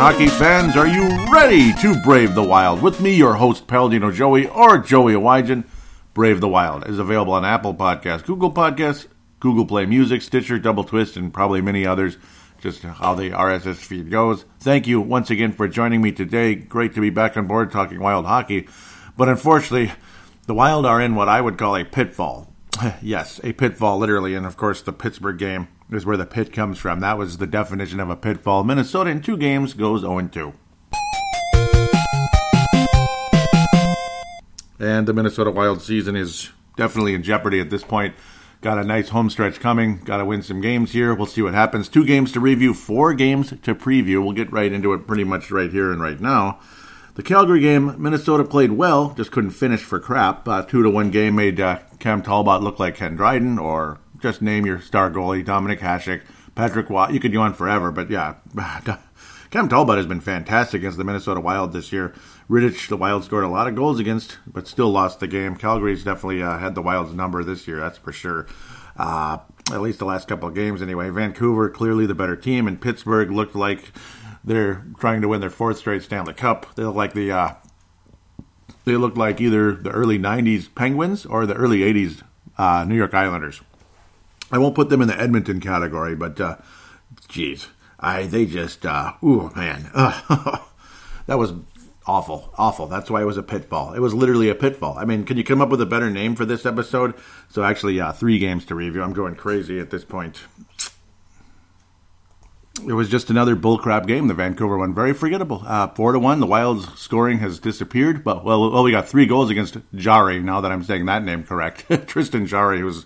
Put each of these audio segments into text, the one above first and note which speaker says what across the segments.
Speaker 1: Hockey fans. Are you ready to brave the wild? With me, your host, Paladino Joey, or Joey Awajan. Brave the Wild is available on Apple Podcasts, Google Podcasts, Google Play Music, Stitcher, Double Twist, and probably many others. Just how the RSS feed goes. Thank you once again for joining me today. Great to be back on board talking wild hockey. But unfortunately, the Wild are in what I would call a pitfall. yes, a pitfall, literally. And of course, the Pittsburgh game is where the pit comes from. That was the definition of a pitfall. Minnesota in two games goes 0 2. And the Minnesota Wild season is definitely in jeopardy at this point. Got a nice home stretch coming. Got to win some games here. We'll see what happens. Two games to review, four games to preview. We'll get right into it pretty much right here and right now. The Calgary game, Minnesota played well, just couldn't finish for crap. Uh, two to one game made uh, Cam Talbot look like Ken Dryden, or just name your star goalie, Dominik Hasek, Patrick Watt. You could go on forever, but yeah, Cam Talbot has been fantastic against the Minnesota Wild this year. Rittich, the Wild scored a lot of goals against, but still lost the game. Calgary's definitely uh, had the Wild's number this year, that's for sure. Uh, at least the last couple of games, anyway. Vancouver, clearly the better team, and Pittsburgh looked like they're trying to win their fourth straight Stanley Cup. They look like the uh, they look like either the early '90s Penguins or the early '80s uh, New York Islanders. I won't put them in the Edmonton category, but uh, geez, I they just uh, ooh man, that was awful, awful. That's why it was a pitfall. It was literally a pitfall. I mean, can you come up with a better name for this episode? So actually, uh, three games to review. I'm going crazy at this point. It was just another bullcrap game. The Vancouver one, very forgettable. Uh, four to one. The Wild's scoring has disappeared. But well, well, we got three goals against Jarry. Now that I'm saying that name correct, Tristan Jarry, who's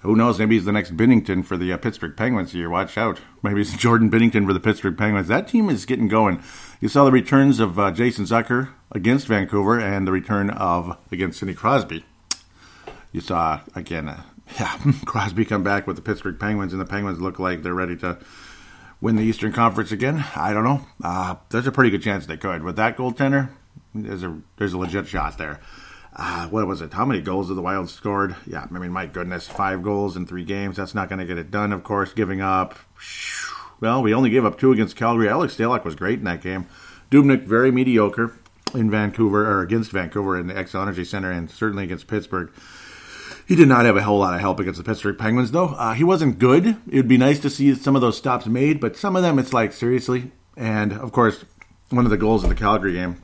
Speaker 1: who knows? Maybe he's the next Binnington for the uh, Pittsburgh Penguins here. Watch out. Maybe it's Jordan Binnington for the Pittsburgh Penguins. That team is getting going. You saw the returns of uh, Jason Zucker against Vancouver and the return of against Sidney Crosby. You saw again, uh, yeah, Crosby come back with the Pittsburgh Penguins, and the Penguins look like they're ready to win the Eastern Conference again. I don't know. Uh, there's a pretty good chance they could. With that goaltender, there's a there's a legit shot there uh, what was it? How many goals did the Wild scored? Yeah, I mean, my goodness, five goals in three games. That's not going to get it done, of course. Giving up. Well, we only gave up two against Calgary. Alex Stalock was great in that game. Dubnyk, very mediocre in Vancouver, or against Vancouver in the Xcel Energy Center, and certainly against Pittsburgh. He did not have a whole lot of help against the Pittsburgh Penguins, though. Uh, he wasn't good. It would be nice to see some of those stops made, but some of them, it's like, seriously? And, of course, one of the goals in the Calgary game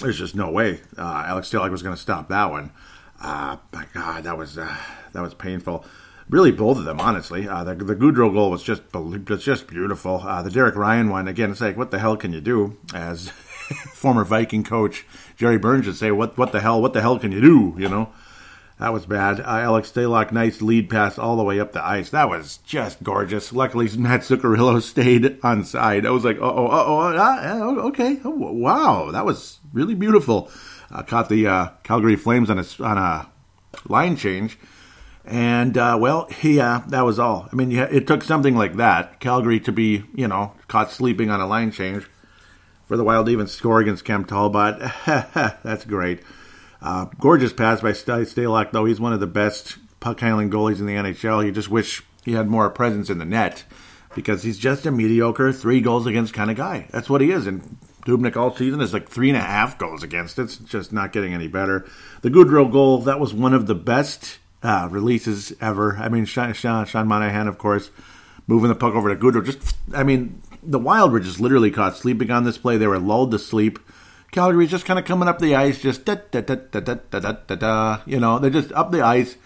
Speaker 1: there's just no way uh, Alex Stalock was going to stop that one. Uh, my God, that was uh, that was painful. Really, both of them, honestly. Uh, the, the Gaudreau goal was just it's just beautiful. Uh, the Derek Ryan one, again, it's like, what the hell can you do? As former Viking coach Jerry Burns would say, what what the hell, what the hell can you do? You know, that was bad. Uh, Alex Stalock, nice lead pass all the way up the ice. That was just gorgeous. Luckily, Matt Zuccarello stayed on side. I was like, oh, oh, oh, okay, oh, wow, that was really beautiful. Uh, caught the uh, Calgary Flames on a on a line change, and uh, well, yeah, that was all. I mean, yeah, it took something like that, Calgary, to be you know caught sleeping on a line change for the Wild to even score against Cam Talbot. That's great. Uh, gorgeous pass by Stalock, though. He's one of the best puck handling goalies in the NHL. You just wish he had more presence in the net because he's just a mediocre three goals against kind of guy. That's what he is. And Dubnyk all season is like three and a half goals against. It's just not getting any better. The Gaudreau goal, that was one of the best uh, releases ever. I mean, Sean, Sean, Sean Monahan, of course, moving the puck over to Gaudreau. Just, I mean, the Wild were just literally caught sleeping on this play. They were lulled to sleep. Calgary's just kind of coming up the ice, just da da da da da da da da da. You know, they're just up the ice,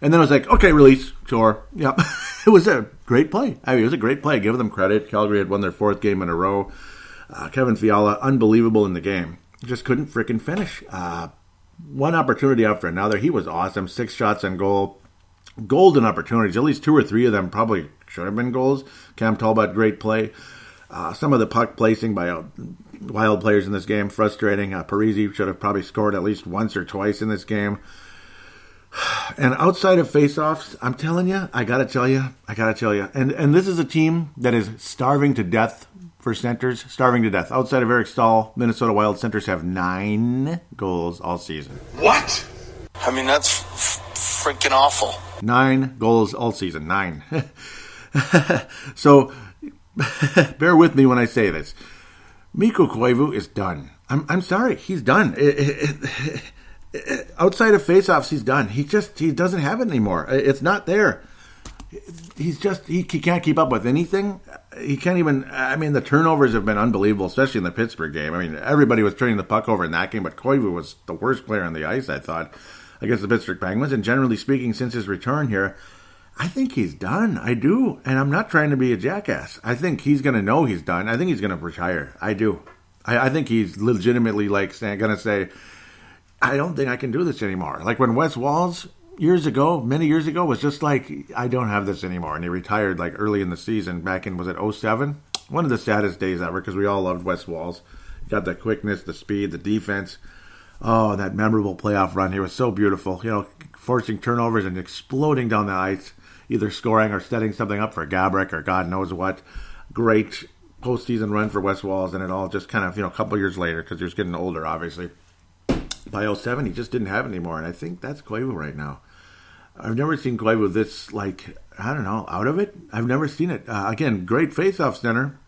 Speaker 1: and then it was like, okay, release, sure, yeah. it was a great play. I mean, it was a great play. Give them credit. Calgary had won their fourth game in a row. Uh, Kevin Fiala, unbelievable in the game. Just couldn't freaking finish. Uh, one opportunity after another. He was awesome. Six shots on goal. Golden opportunities. At least two or three of them probably should have been goals. Cam Talbot, great play. Uh, some of the puck placing by uh, wild players in this game, frustrating. Uh, Parise should have probably scored at least once or twice in this game. And outside of faceoffs, I'm telling you, I gotta tell you, I gotta tell you, and and this is a team that is starving to death for centers, starving to death. Outside of Eric Staal, Minnesota Wild centers have nine goals all season.
Speaker 2: What? I mean, that's f- freaking awful.
Speaker 1: Nine goals all season. Nine. so, bear with me when I say this. Mikko Koivu is done. I'm, I'm sorry, he's done. It, it, it, outside of faceoffs, he's done. He just he doesn't have it anymore. Eh, it's not there. He's just he, he can't keep up with anything he can't even. I mean, the turnovers have been unbelievable, especially in the Pittsburgh game. I mean, everybody was turning the puck over in that game, but Koivu was the worst player on the ice. I thought against the Pittsburgh Penguins, and generally speaking, since his return here, I think he's done. I do, and I'm not trying to be a jackass. I think he's going to know he's done. I think he's going to retire. I do. I, I think he's legitimately like going to say, "I don't think I can do this anymore." Like when Wes Walz years ago, many years ago, was just like, I don't have this anymore. And he retired like early in the season back in, was it 07? One of the saddest days ever because we all loved Wes Walz. Got the quickness, the speed, the defense. Oh, that memorable playoff run He was so beautiful. You know, forcing turnovers and exploding down the ice, either scoring or setting something up for Gaborik or God knows what. Great postseason run for Wes Walz, and it all just kind of, you know, a couple years later because he was getting older, obviously by 07, he just didn't have anymore. And I think that's Koivu right now. I've never seen Koivu this, like, I don't know, out of it. I've never seen it. Uh, again, great face-off center.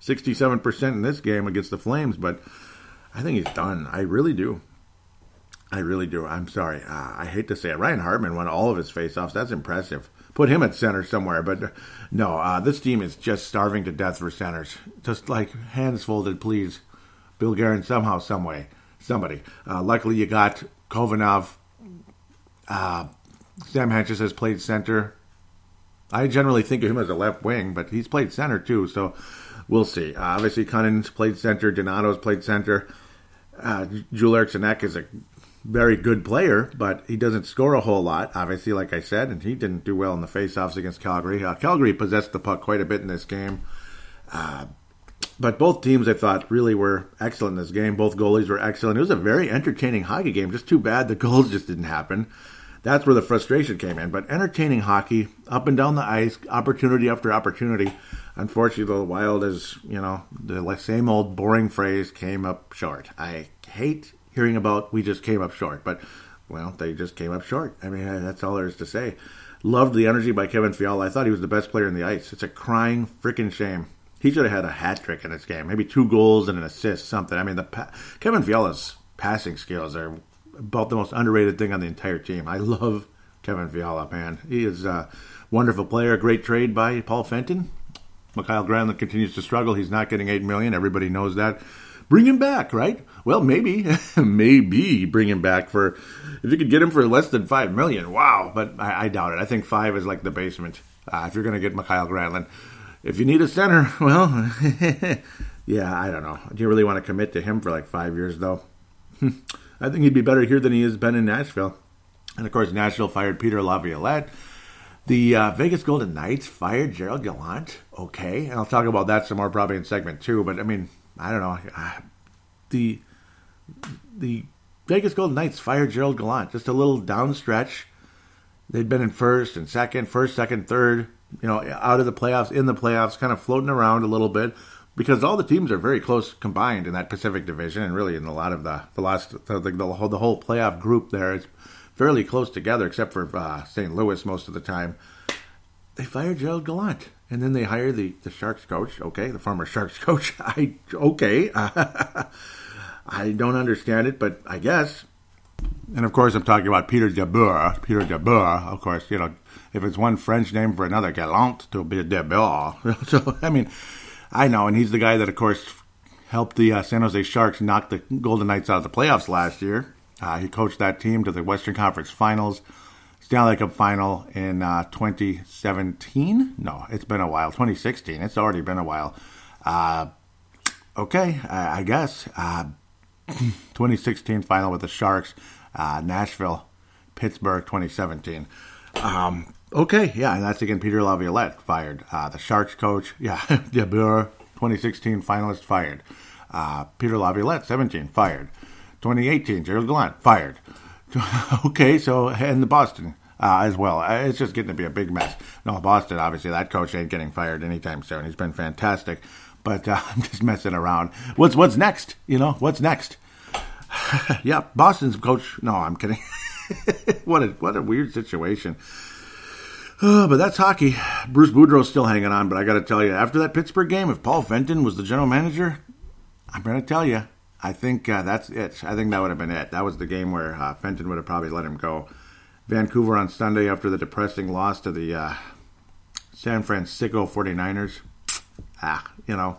Speaker 1: 67% in this game against the Flames, but I think he's done. I really do. I really do. I'm sorry. Uh, I hate to say it. Ryan Hartman won all of his faceoffs. That's impressive. Put him at center somewhere, but no, uh, this team is just starving to death for centers. Just like hands folded, please. Bill Guerin somehow, some way somebody. Uh, luckily, you got Khovanov. Uh, Sam Hentges has played center. I generally think of him as a left wing, but he's played center too, so we'll see. Uh, obviously, Kunin's played center. Donato's played center. Uh, Ek is a very good player, but he doesn't score a whole lot, obviously, like I said, and he didn't do well in the faceoffs against Calgary. Uh, Calgary possessed the puck quite a bit in this game. Uh, but both teams, I thought, really were excellent in this game. Both goalies were excellent. It was a very entertaining hockey game. Just too bad the goals just didn't happen. That's where the frustration came in. But entertaining hockey, up and down the ice, opportunity after opportunity. Unfortunately, the Wild is, you know, the same old boring phrase came up short. I hate hearing about we just came up short, but, well, they just came up short. I mean, that's all there is to say. Loved the energy by Kevin Fiala. I thought he was the best player in the ice. It's a crying freaking shame he should have had a hat trick in this game, maybe two goals and an assist, something. I mean, the pa- Kevin Fiala's passing skills are about the most underrated thing on the entire team. I love Kevin Fiala, man. He is a wonderful player. Great trade by Paul Fenton. Mikael Granlund continues to struggle. He's not getting eight million. Everybody knows that. Bring him back, right? Well, maybe, maybe bring him back for if you could get him for less than five million. Wow, but I, I doubt it. I think five is like the basement. Uh, if you're going to get Mikael Granlund, if you need a center, well, yeah, I don't know. Do you really want to commit to him for like five years, though? I think he'd be better here than he has been in Nashville. And of course, Nashville fired Peter Laviolette. The uh, Vegas Golden Knights fired Gerald Gallant. Okay, and I'll talk about that some more probably in segment two. But I mean, I don't know. The the Vegas Golden Knights fired Gerald Gallant. Just a little downstretch. They'd been in first and second, first, second, third you know, out of the playoffs, in the playoffs, kind of floating around a little bit. because all the teams are very close combined in that Pacific Division, and really in a lot of the the last the, the, the, whole, the whole playoff group there is fairly close together, except for uh, St. Louis most of the time. They fired Gerald Gallant, and then they hire the the Sharks coach. Okay, the former Sharks coach. I okay. I don't understand it, but I guess. And of course, I'm talking about Peter DeBoer. Peter DeBoer, of course, you know, if it's one French name for another, Gallant to be so, I mean, I know, and he's the guy that, of course, helped the uh, San Jose Sharks knock the Golden Knights out of the playoffs last year. Uh, he coached that team to the Western Conference Finals, Stanley Cup Final in uh, 2017. No, it's been a while. 2016. It's already been a while. Uh, okay, I, I guess. Uh, 2016 final with the Sharks, uh, Nashville, Pittsburgh 2017. Um, okay, yeah, and that's again Peter Laviolette fired. Uh, the Sharks coach, yeah, DeBoer, 2016 finalist fired. Uh, Peter Laviolette, 17, fired. 2018, Gerald Gallant, fired. okay, so, and the Boston uh, as well. Uh, it's just getting to be a big mess. No, Boston, obviously, that coach ain't getting fired anytime soon. He's been fantastic but uh, I'm just messing around. What's what's next? You know, what's next? yeah, Boston's coach. No, I'm kidding. what a what a weird situation. Uh, but that's hockey. Bruce Boudreau's still hanging on, but I got to tell you, after that Pittsburgh game, if Paul Fenton was the general manager, I'm going to tell you, I think uh, that's it. I think that would have been it. That was the game where uh, Fenton would have probably let him go. Vancouver on Sunday after the depressing loss to the uh, San Francisco 49ers ah, you know,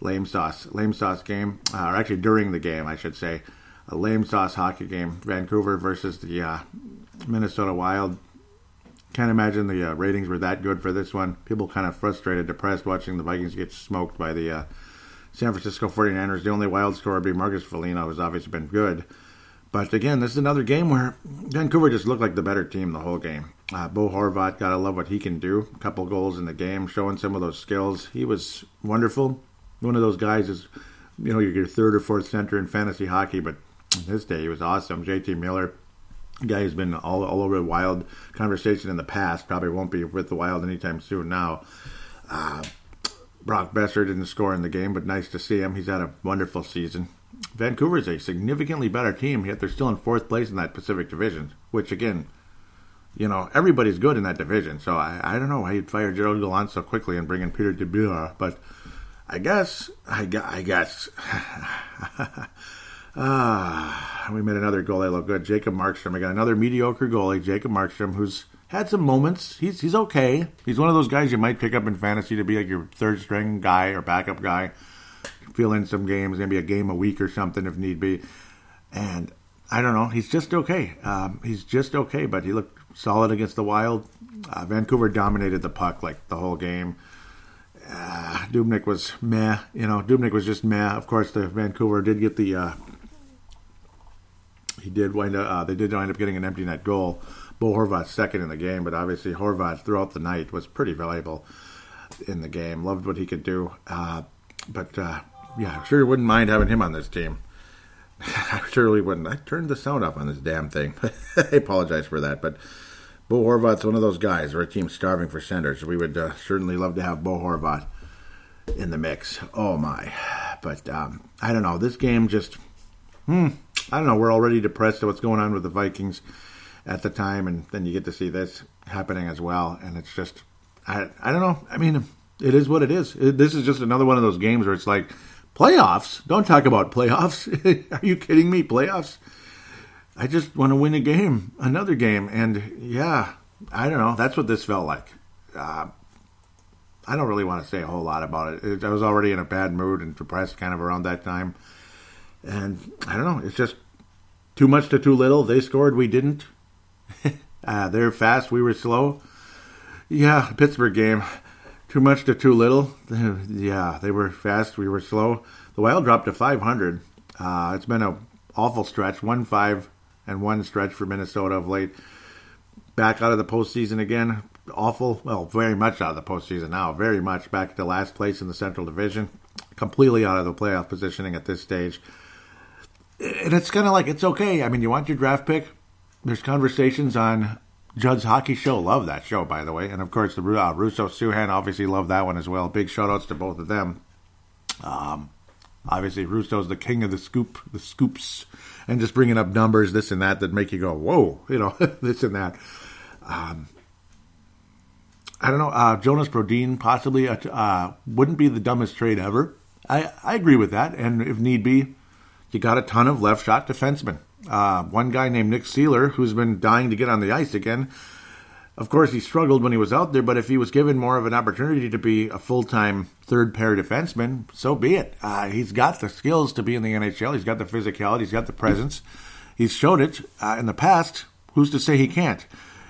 Speaker 1: lame sauce, lame sauce game, uh, or actually during the game, I should say, a lame sauce hockey game. Vancouver versus the uh, Minnesota Wild. Can't imagine the uh, ratings were that good for this one. People kind of frustrated, depressed watching the Vikings get smoked by the uh, San Francisco 49ers. The only wild scorer being Marcus Foligno has obviously been good. But again, this is another game where Vancouver just looked like the better team the whole game. Uh, Bo Horvat, gotta love what he can do. A couple goals in the game, showing some of those skills. He was wonderful. One of those guys is, you know, your third or fourth center in fantasy hockey, but this day he was awesome. JT Miller, guy who's been all, all over the Wild conversation in the past, probably won't be with the Wild anytime soon now. Uh, Brock Boeser didn't score in the game, but nice to see him. He's had a wonderful season. Vancouver's a significantly better team, yet they're still in fourth place in that Pacific Division, which again you know, everybody's good in that division. So I, I don't know why you'd fire Gerald Gallant so quickly and bring in Peter DeBoer, but I guess, I, I guess. ah, we made another goalie look good. Jacob Markstrom. I got another mediocre goalie, Jacob Markstrom, who's had some moments. He's he's okay. He's one of those guys you might pick up in fantasy to be like your third string guy or backup guy. Fill in some games, maybe a game a week or something if need be. And I don't know. He's just okay. Um, he's just okay, but he looked solid against the Wild. Uh, Vancouver dominated the puck like the whole game. Uh, Dubnyk was meh. You know, Dubnyk was just meh. Of course, the Vancouver did get the. Uh, he did wind up. Uh, they did wind up getting an empty net goal. Bo Horvat second in the game, but obviously Horvat throughout the night was pretty valuable in the game. Loved what he could do. Uh, but uh, yeah, sure wouldn't mind having him on this team. I surely wouldn't. I turned the sound off on this damn thing. I apologize for that, but Bo Horvat's one of those guys. We're a team starving for centers. We would uh, certainly love to have Bo Horvat in the mix. Oh my! But um, I don't know. This game just, hmm. I don't know. We're already depressed at what's going on with the Vikings at the time, and then you get to see this happening as well, and it's just, I, I don't know. I mean, it is what it is. It, this is just another one of those games where it's like playoffs. Don't talk about playoffs. Are you kidding me? Playoffs I just want to win a game, another game, and yeah, I don't know. That's what this felt like. Uh, I don't really want to say a whole lot about it. it. I was already in a bad mood and depressed kind of around that time, and I don't know. It's just too much to too little. They scored, we didn't. uh, they're fast, we were slow. Yeah, Pittsburgh game. Too much to too little. yeah, they were fast, we were slow. The Wild dropped to 500. Uh, it's been an awful stretch. One five and one stretch for Minnesota of late. Back out of the postseason again. Awful. Well, very much out of the postseason now. Very much back to last place in the Central Division. Completely out of the playoff positioning at this stage. And it's kind of like, it's okay. I mean, you want your draft pick? There's conversations on Judd's Hockey Show. Love that show, by the way. And of course, the uh, Russo Souhan obviously love that one as well. Big shout outs to both of them. Um, obviously, Russo's the king of the scoop, the scoops, and just bringing up numbers, this and that, that make you go, whoa, you know, this and that. Um, I don't know. Uh, Jonas Brodin possibly uh, uh, wouldn't be the dumbest trade ever. I, I agree with that. And if need be, you got a ton of left shot defensemen. Uh, one guy named Nick Seeler, who's been dying to get on the ice again. Of course, he struggled when he was out there, but if he was given more of an opportunity to be a full time third pair defenseman, so be it. Uh, he's got the skills to be in the NHL. He's got the physicality. He's got the presence. He's showed it uh, in the past. Who's to say he can't?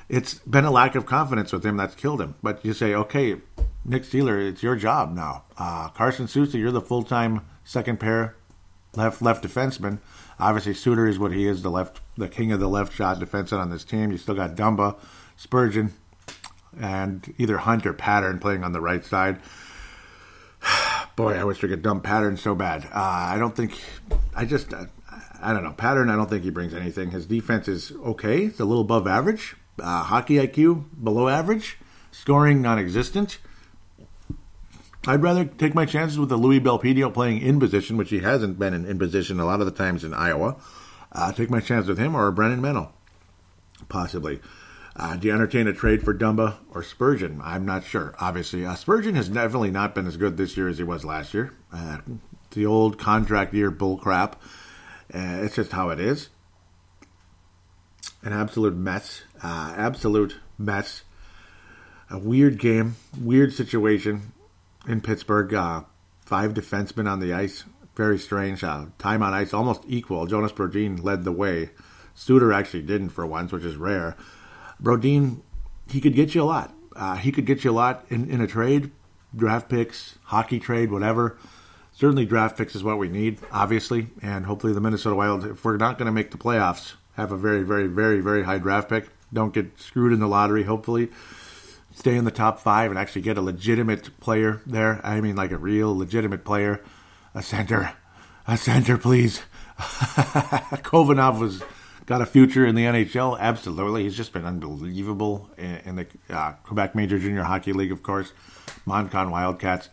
Speaker 1: It's been a lack of confidence with him that's killed him. But you say, okay, Nick Seeler, it's your job now. Uh, Carson Soucy, you're the full time second pair left left defenseman. Obviously, Suter is what he is, the left, the king of the left shot defenseman on this team. You still got Dumba, Spurgeon, and either Hunt or Pateryn playing on the right side. Boy, I wish we could dump Pateryn so bad. Uh, I don't think. I just. Uh, I don't know. Pateryn, I don't think he brings anything. His defense is okay. It's a little above average. Uh, hockey IQ, below average. Scoring, non existent. I'd rather take my chances with the Louis Belpedio playing in position, which he hasn't been in, in position a lot of the times in Iowa. Uh, take my chance with him or Brennan Menell, possibly. Uh, do you entertain a trade for Dumba or Spurgeon? I'm not sure. Obviously, uh, Spurgeon has definitely not been as good this year as he was last year. Uh, the old contract year bull crap. Uh, it's just how it is. An absolute mess. Uh, absolute mess. A weird game, weird situation in Pittsburgh. Uh, five defensemen on the ice. Very strange. Time on ice almost equal. Jonas Brodin led the way. Suter actually didn't for once, which is rare. Brodin, he could get you a lot. Uh, he could get you a lot in, in a trade, draft picks, hockey trade, whatever. Certainly, draft picks is what we need, obviously, and hopefully the Minnesota Wild, if we're not going to make the playoffs, have a very, very, very, very high draft pick. Don't get screwed in the lottery, hopefully stay in the top five and actually get a legitimate player there. I mean, like a real legitimate player, a center, a center, please. Khovanov was got a future in the NHL. Absolutely, he's just been unbelievable in, the uh, Quebec Major Junior Hockey League, of course. Moncton Wildcats.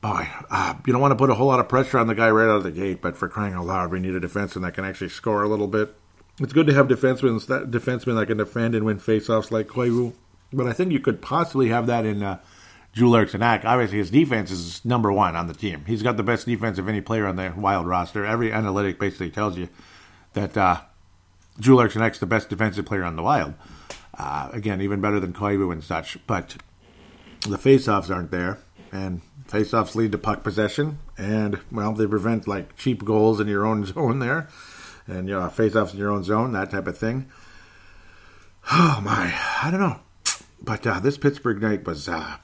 Speaker 1: Boy, uh, you don't want to put a whole lot of pressure on the guy right out of the gate, but for crying out loud, we need a defenseman that can actually score a little bit. It's good to have defensemen, defensemen that can defend and win faceoffs like Koivu but I think you could possibly have that in uh, Eriksson Ek. Obviously, his defense is number one on the team. He's got the best defense of any player on the Wild roster. Every analytic basically tells you that uh, Eriksson Ek's the best defensive player on the Wild. Uh, again, even better than Koivu and such. But the faceoffs aren't there, and faceoffs lead to puck possession, and well, they prevent like cheap goals in your own zone there, and you know, faceoffs in your own zone, that type of thing. Oh my, I don't know. But uh, this Pittsburgh night was, uh,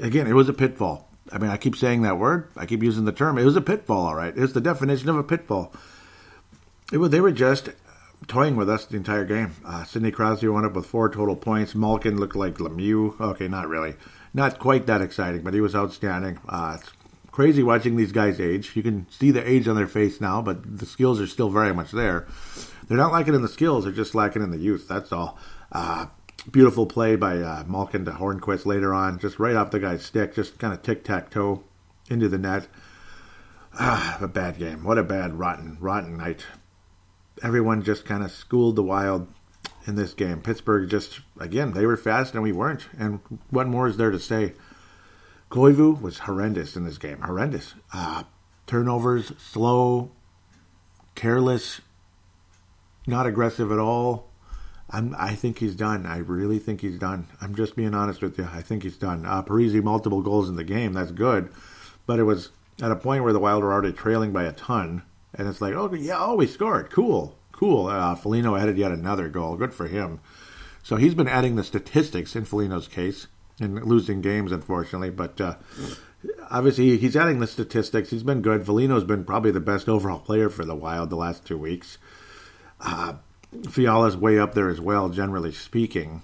Speaker 1: again, it was a pitfall. I mean, I keep saying that word. I keep using the term. It was a pitfall, all right. It's the definition of a pitfall. It was, they were just toying with us the entire game. Uh, Sidney Crosby went up with four total points. Malkin looked like Lemieux. Okay, not really. Not quite that exciting, but he was outstanding. Uh, it's crazy watching these guys age. You can see the age on their face now, but the skills are still very much there. They're not lacking in the skills, they're just lacking in the youth. That's all. Uh, Beautiful play by uh, Malkin to Hornqvist later on, just right off the guy's stick, just kind of tic tac toe into the net. Ah, a bad game. What a bad, rotten, rotten night. Everyone just kind of schooled the Wild in this game. Pittsburgh just, again, they were fast and we weren't. And what more is there to say? Koivu was horrendous in this game. Horrendous. Uh, turnovers, slow, careless, not aggressive at all. I'm, I think he's done. I really think he's done. I'm just being honest with you. I think he's done. Uh, Parise multiple goals in the game. That's good, but it was at a point where the Wild were already trailing by a ton, and it's like, oh yeah, oh we scored. Cool, cool. Uh, Foligno added yet another goal. Good for him. So he's been adding the statistics in Foligno's case and losing games, unfortunately. But uh, obviously, he's adding the statistics. He's been good. Foligno's been probably the best overall player for the Wild the last two weeks. Uh, Fiala's way up there as well, generally speaking.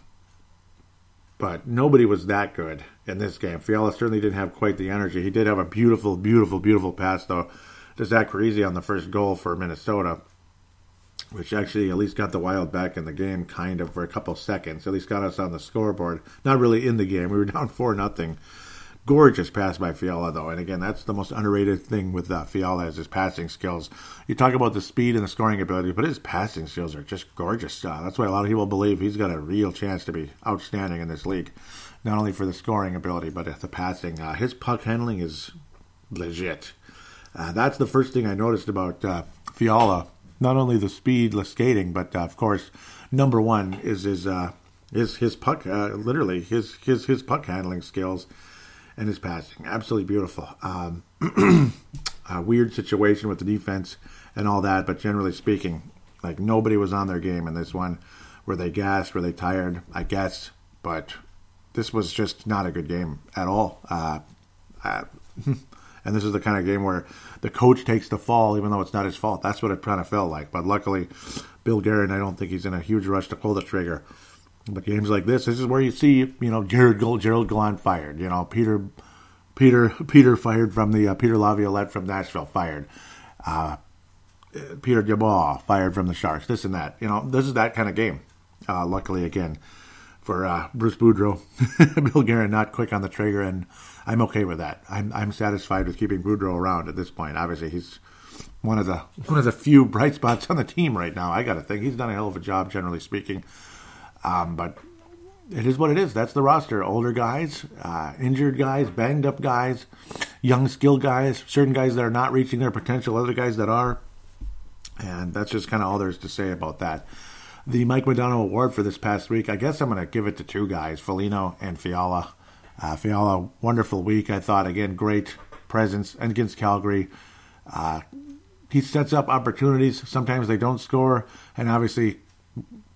Speaker 1: But nobody was that good in this game. Fiala certainly didn't have quite the energy. He did have a beautiful, beautiful, beautiful pass, though, to Zach Parise on the first goal for Minnesota, which actually at least got the Wild back in the game, kind of, for a couple seconds. At least got us on the scoreboard. Not really in the game. We were down 4 nothing. Gorgeous pass by Fiala, though. And again, that's the most underrated thing with uh, Fiala is his passing skills. You talk about the speed and the scoring ability, but his passing skills are just gorgeous. Uh, that's why a lot of people believe he's got a real chance to be outstanding in this league, not only for the scoring ability, but at the passing. Uh, his puck handling is legit. Uh, that's the first thing I noticed about uh, Fiala. Not only the speed, the skating, but uh, of course, number one is his his his puck, literally his his his puck handling skills and his passing. Absolutely beautiful. Um, a weird situation with the defense and all that, but generally speaking, like nobody was on their game in this one. Were they gassed? Were they tired? I guess, but this was just not a good game at all. Uh, uh, and this is the kind of game where the coach takes the fall, even though it's not his fault. That's what it kind of felt like. But luckily, Bill Guerin, I don't think he's in a huge rush to pull the trigger. But games like this, this is where you see, you know, Jared Gerald Gallant fired. You know, Peter Peter Peter fired from the uh, Peter Laviolette from Nashville fired. Uh, Peter Dubois fired from the Sharks. This and that. You know, this is that kind of game. Uh, luckily, again, for uh, Bruce Boudreau, Bill Guerin not quick on the trigger, and I'm okay with that. I'm I'm satisfied with keeping Boudreau around at this point. Obviously, he's one of the one of the few bright spots on the team right now. I got to think he's done a hell of a job, generally speaking. Um, but it is what it is. That's the roster. Older guys, uh, injured guys, banged up guys, young skilled guys, certain guys that are not reaching their potential, other guys that are. And that's just kind of all there is to say about that. The Mike Modano Award for this past week, I guess I'm going to give it to two guys, Foligno and Fiala. Uh, Fiala, wonderful week, I thought. Again, great presence and against Calgary. Uh, he sets up opportunities. Sometimes they don't score, and obviously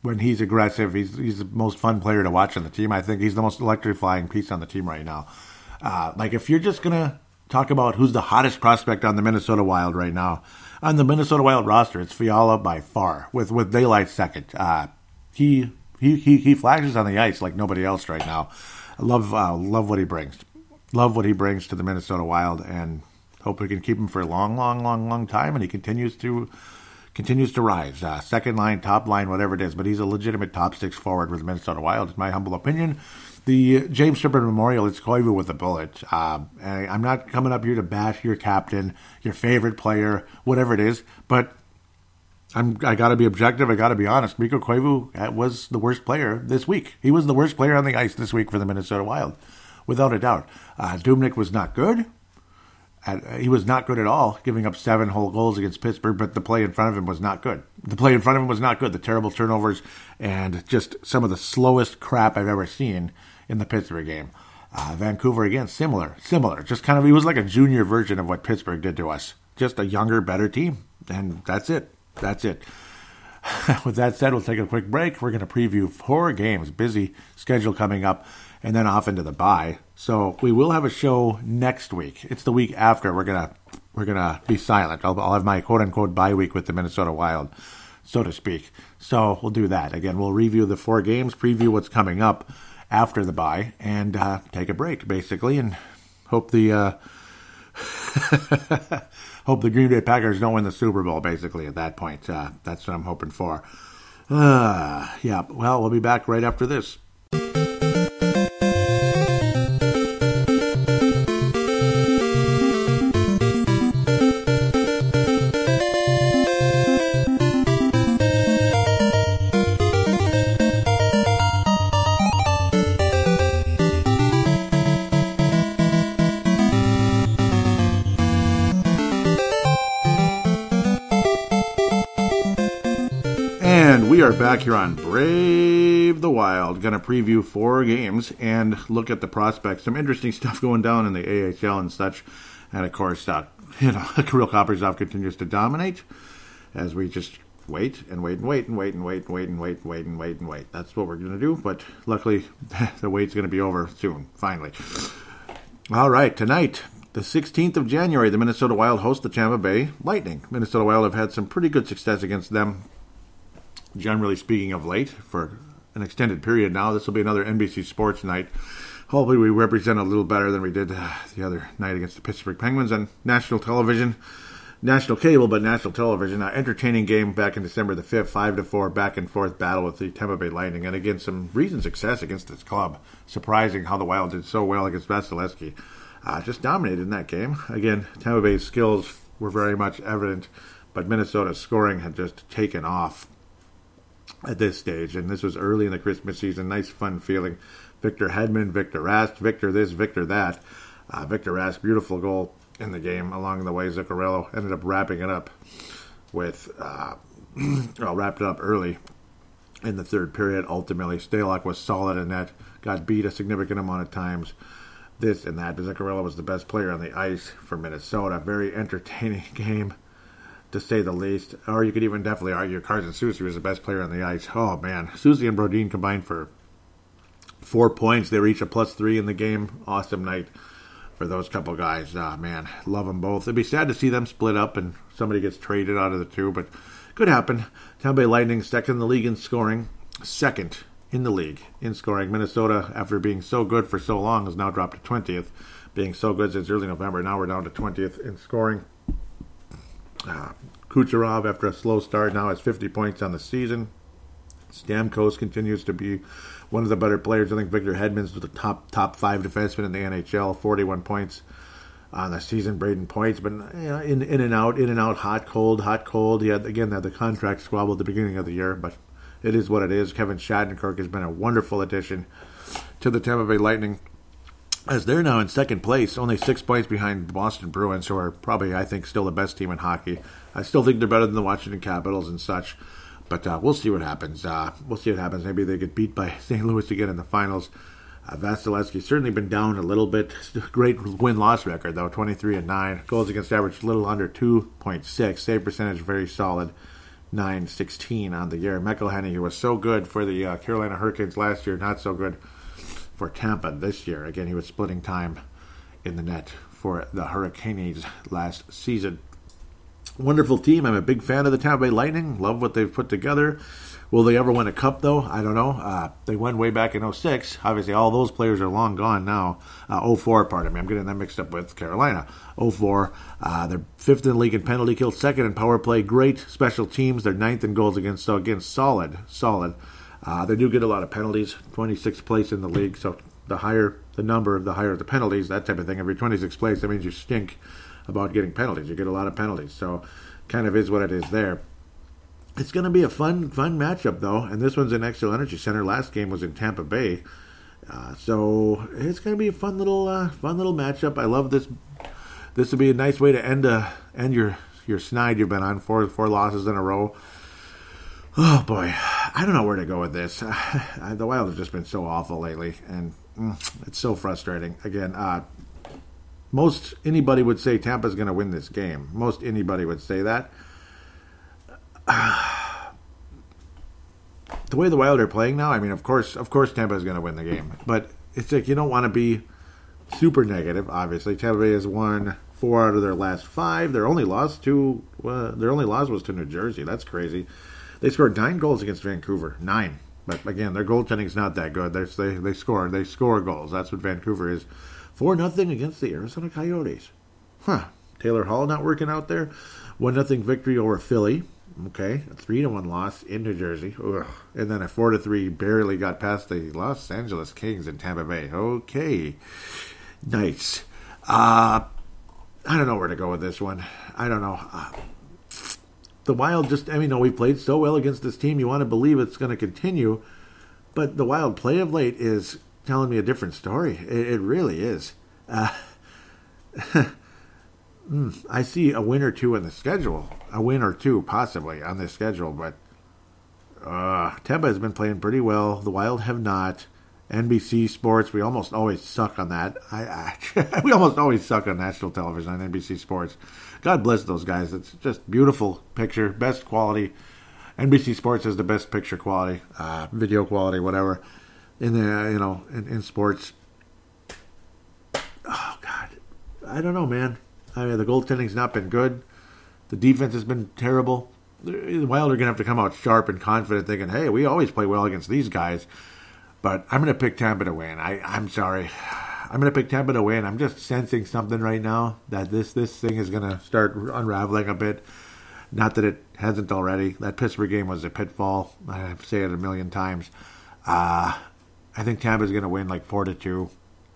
Speaker 1: when he's aggressive, he's he's the most fun player to watch on the team. I think he's the most electrifying piece on the team right now. Uh, like if you're just gonna talk about who's the hottest prospect on the Minnesota Wild right now, on the Minnesota Wild roster, it's Fiala by far, with with daylight second. Uh, he he he he flashes on the ice like nobody else right now. Love uh, love what he brings, love what he brings to the Minnesota Wild, and hope we can keep him for a long, long, long, long time. And he continues to continues to rise. Uh, second line, top line, whatever it is, but he's a legitimate top six forward with the Minnesota Wild, in my humble opinion. The James Sheppard Memorial, it's Koivu with a bullet. Uh, I'm not coming up here to bash your captain, your favorite player, whatever it is, but I'm, I got to be objective. I got to be honest. Mikko Koivu uh, was the worst player this week. He was the worst player on the ice this week for the Minnesota Wild, without a doubt. Uh, Dubnyk was not good. At, he was not good at all, giving up seven whole goals against Pittsburgh, but the play in front of him was not good. The play in front of him was not good. The terrible turnovers and just some of the slowest crap I've ever seen in the Pittsburgh game. Uh, Vancouver, again, similar, similar. Just kind of, he was like a junior version of what Pittsburgh did to us. Just a younger, better team. And that's it. That's it. With that said, we'll take a quick break. We're going to preview four games. Busy schedule coming up and then off into the bye. So we will have a show next week. It's the week after. We're gonna we're gonna be silent. I'll, I'll have my quote unquote bye week with the Minnesota Wild, so to speak. So we'll do that again. We'll review the four games, preview what's coming up after the bye, and uh, take a break basically, and hope the. Uh, hope the Green Bay Packers don't win the Super Bowl. Basically, at that point, uh, that's what I'm hoping for. Uh, yeah. Well, we'll be back right after this. Back here on Brave the Wild. Going to preview four games and look at the prospects. Some interesting stuff going down in the AHL and such. And of course, uh, you know, Kirill Kaprizov continues to dominate as we just wait and wait and wait and wait and wait and wait and wait and wait and wait and wait. That's what we're going to do. But luckily, the wait's going to be over soon, finally. All right, tonight, the 16th of January, the Minnesota Wild host the Tampa Bay Lightning. Minnesota Wild have had some pretty good success against them generally speaking, of late for an extended period now. This will be another NBC Sports night. Hopefully, we represent a little better than we did uh, the other night against the Pittsburgh Penguins on national television. national cable, but national television. Uh, entertaining game back in December the 5th, 5 to 4, back and forth battle with the Tampa Bay Lightning. And again, some recent success against this club. Surprising how the Wild did so well against Vasilevskiy. Uh, just dominated in that game. Again, Tampa Bay's skills were very much evident, but Minnesota's scoring had just taken off at this stage. And this was early in the Christmas season. Nice, fun feeling. Victor Hedman, Victor Rask, Victor this, Victor that. Uh, Victor Rask, beautiful goal in the game along the way. Zuccarello ended up wrapping it up with, uh, well, wrapped it up early in the third period. Ultimately, Stalock was solid in that, got beat a significant amount of times. This and that. Zuccarello was the best player on the ice for Minnesota. Very entertaining game, to say the least. Or you could even definitely argue Carson Soucy was the best player on the ice. Oh, man. Soucy and Brodin combined for four points. They reach a plus three in the game. Awesome night for those couple guys. Ah, man, love them both. It'd be sad to see them split up and somebody gets traded out of the two, but could happen. Tampa Bay Lightning second in the league in scoring, second in the league in scoring. Minnesota, after being so good for so long, has now dropped to 20th, being so good since early November. Now we're down to 20th in scoring. Uh, Kucherov, after a slow start, now has 50 points on the season. Stamkos continues to be one of the better players. I think Victor Hedman's the top top five defenseman in the NHL, 41 points on the season. Brayden Points, but in in and out, in and out, hot cold, hot cold. He had again had the contract squabble at the beginning of the year, but it is what it is. Kevin Shattenkirk has been a wonderful addition to the Tampa Bay Lightning. As they're now in second place, only six points behind the Boston Bruins, who are probably, I think, still the best team in hockey. I still think they're better than the Washington Capitals and such. But uh, we'll see what happens. Uh, we'll see what happens. Maybe they get beat by St. Louis again in the finals. Uh, Vasilevskiy certainly been down a little bit. Great win loss record though, 23 and nine. Goals against average little under 2.6. Save percentage very solid, 9.16 on the year. McElhinney, who was so good for the uh, Carolina Hurricanes last year, not so good for Tampa this year. Again, he was splitting time in the net for the Hurricanes last season wonderful team. I'm a big fan of the Tampa Bay Lightning. Love what they've put together. Will they ever win a cup, though? I don't know. Uh, they won way back in 06. Obviously, all those players are long gone now. Uh, 04, pardon me. I'm getting that mixed up with Carolina. 04. Uh, they're fifth in the league in penalty kill, second in power play. Great special teams. They're ninth in goals against. So, again, solid, solid. Uh, they do get a lot of penalties. 26th place in the league. So, the higher the number, the higher the penalties, that type of thing. Every 26th place, that means you stink about getting penalties. You get a lot of penalties, so kind of is what it is there. It's going to be a fun, fun matchup though, and this one's in Xcel Energy Center. Last game was in Tampa Bay, uh, so it's going to be a fun little, uh, fun little matchup. I love this. This would be a nice way to end a end your your snide you've been on four four losses in a row. Oh boy, I don't know where to go with this. the Wild have just been so awful lately, and mm, it's so frustrating. Again, uh, most anybody would say Tampa's going to win this game. Most anybody would say that. the way the Wild are playing now, I mean, of course, of course, Tampa is going to win the game. But it's like you don't want to be super negative. Obviously, Tampa Bay has won four out of their last five. Their only loss to uh, their only loss was to New Jersey. That's crazy. They scored nine goals against Vancouver. Nine. But again, their goaltending is not that good. They're, they they score they score goals. That's what Vancouver is. 4 nothing against the Arizona Coyotes. Huh. Taylor Hall not working out there. 1 nothing victory over Philly. Okay. A 3 to 1 loss in New Jersey. Ugh. And then a 4 to 3 barely got past the Los Angeles Kings in Tampa Bay. Okay. Nice. Uh, I don't know where to go with this one. I don't know. Uh, the Wild just, I mean, no, we played so well against this team. You want to believe it's going to continue. But the Wild play of late is telling me a different story. It, it really is. Uh, mm, I see a win or two in the schedule, a win or two possibly on the schedule, but uh, Tampa has been playing pretty well. The Wild have not. NBC Sports, we almost always suck on that. I, I we almost always suck on national television on NBC Sports. God bless those guys. It's just beautiful picture, best quality. NBC Sports has the best picture quality, uh, video quality, whatever in the you know in, in sports. Oh God, I don't know, man. I mean, the goaltending's not been good. The defense has been terrible. The Wild are gonna have to come out sharp and confident, thinking, "Hey, we always play well against these guys." But I'm gonna pick Tampa to win. I I'm sorry. I'm going to pick Tampa to win. I'm just sensing something right now that this this thing is going to start unraveling a bit. Not that it hasn't already. That Pittsburgh game was a pitfall. I've said it a million times. Uh, I think Tampa's going to win like four to two,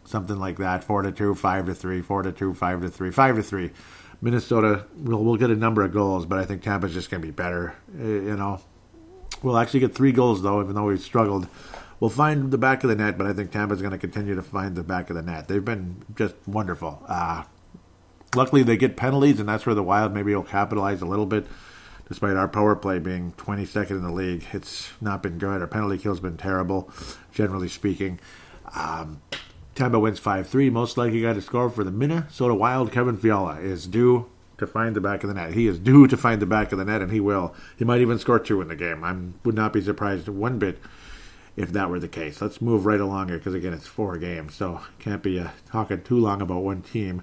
Speaker 1: something like that. Four to two, five to three, four to two, five to three, five to three. Minnesota will will get a number of goals, but I think Tampa's just going to be better. Uh, you know, we'll actually get three goals though, even though we've struggled. We'll find the back of the net, but I think Tampa's going to continue to find the back of the net. They've been just wonderful. Uh, luckily, they get penalties, and that's where the Wild maybe will capitalize a little bit. Despite our power play being 22nd in the league, it's not been good. Our penalty kill's been terrible, generally speaking. Um, Tampa wins 5 3. Most likely guy to score for the Minnesota Wild, Kevin Fiala, is due to find the back of the net. He is due to find the back of the net, and he will. He might even score two in the game. I would not be surprised one bit if that were the case. Let's move right along here because, again, it's four games, so can't be uh, talking too long about one team.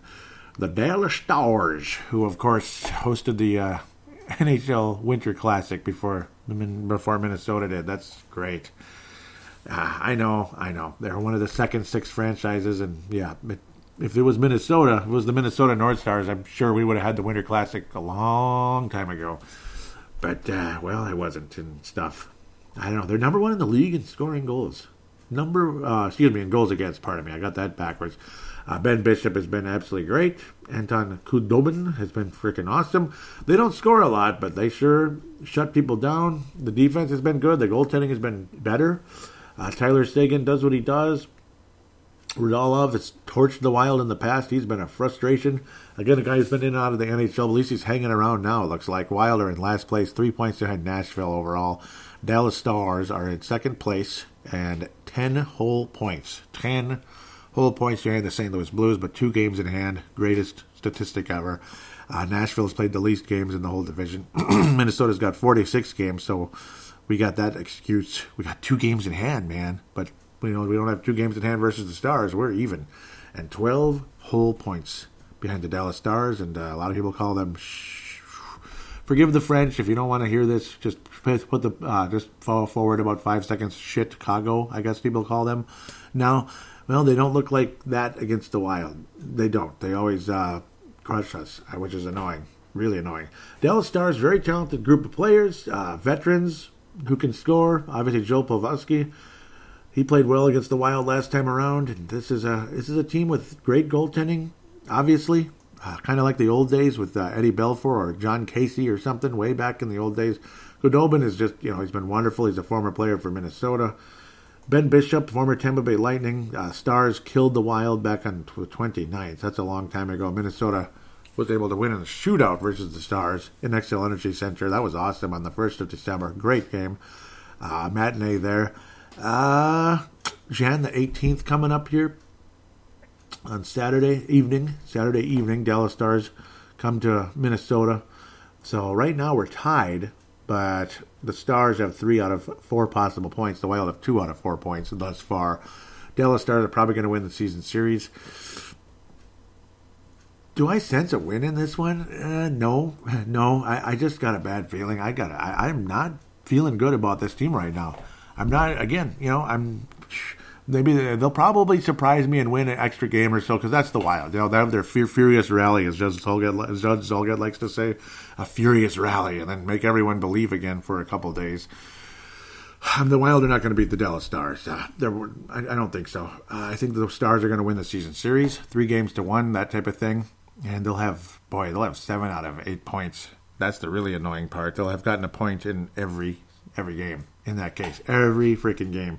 Speaker 1: The Dallas Stars, who, of course, hosted the uh, NHL Winter Classic before before Minnesota did. That's great. Uh, I know, I know. They're one of the second six franchises, and yeah, it, if it was Minnesota, if it was the Minnesota North Stars, I'm sure we would have had the Winter Classic a long time ago. But uh, well, it wasn't and stuff. I don't know. They're number one in the league in scoring goals. Number, uh, excuse me, in goals against. Pardon me, I got that backwards. Uh, ben Bishop has been absolutely great. Anton Khudobin has been freaking awesome. They don't score a lot, but they sure shut people down. The defense has been good. The goaltending has been better. Uh, Tyler Seguin does what he does. Radulov has torched the Wild in the past. He's been a frustration. Again, a guy who's been in and out of the NHL. At least he's hanging around now. It looks like Wilder in last place, three points behind Nashville overall. Dallas Stars are in second place and ten whole points. Ten whole points behind the St. Louis Blues, but two games in hand. Greatest statistic ever. Uh, Nashville's played the least games in the whole division. Minnesota's got 46 games, so we got that excuse. We got two games in hand, man. But you know we don't have two games in hand versus the Stars. We're even, and 12 whole points behind the Dallas Stars, and uh, a lot of people call them. Forgive the French if you don't want to hear this. Just put the uh, just forward about five seconds. Shit, Chicago, I guess people call them now. Well, they don't look like that against the Wild. They don't. They always uh, crush us, uh, which is annoying. Really annoying. Dallas Stars, very talented group of players, uh, veterans who can score. Obviously, Joe Pavelski. He played well against the Wild last time around. And this is a this is a team with great goaltending. Obviously, uh, kind of like the old days with uh, Eddie Belfour or Jon Casey or something way back in the old days. Khudobin is just you know he's been wonderful. He's a former player for Minnesota. Ben Bishop, former Tampa Bay Lightning uh, Stars, killed the Wild back on the 29th. That's a long time ago. Minnesota was able to win in a shootout versus the Stars in Xcel Energy Center. That was awesome on the 1st of December. Great game. Uh, matinee there. Uh, Jan the 18th coming up here on Saturday evening. Saturday evening, Dallas Stars come to Minnesota. So right now we're tied but the Stars have three out of four possible points. The Wild have two out of four points thus far. Dallas Stars are probably going to win the season series. Do I sense a win in this one? Uh, no, no. I, I, just got a bad feeling. I got. I, I'm not feeling good about this team right now. I'm not. Again, you know, I'm maybe they'll probably surprise me and win an extra game or so because that's the Wild. You know, they have their furious rally, as Judd Zulgad, as Judge likes to say, a furious rally, and then make everyone believe again for a couple days. Um, the Wild are not going to beat the Dallas Stars. Uh, I, I, don't think so. Uh, I think the Stars are going to win the season series, three games to one, that type of thing, and they'll have boy, they'll have seven out of eight points. That's the really annoying part. They'll have gotten a point in every every game. In that case, every freaking game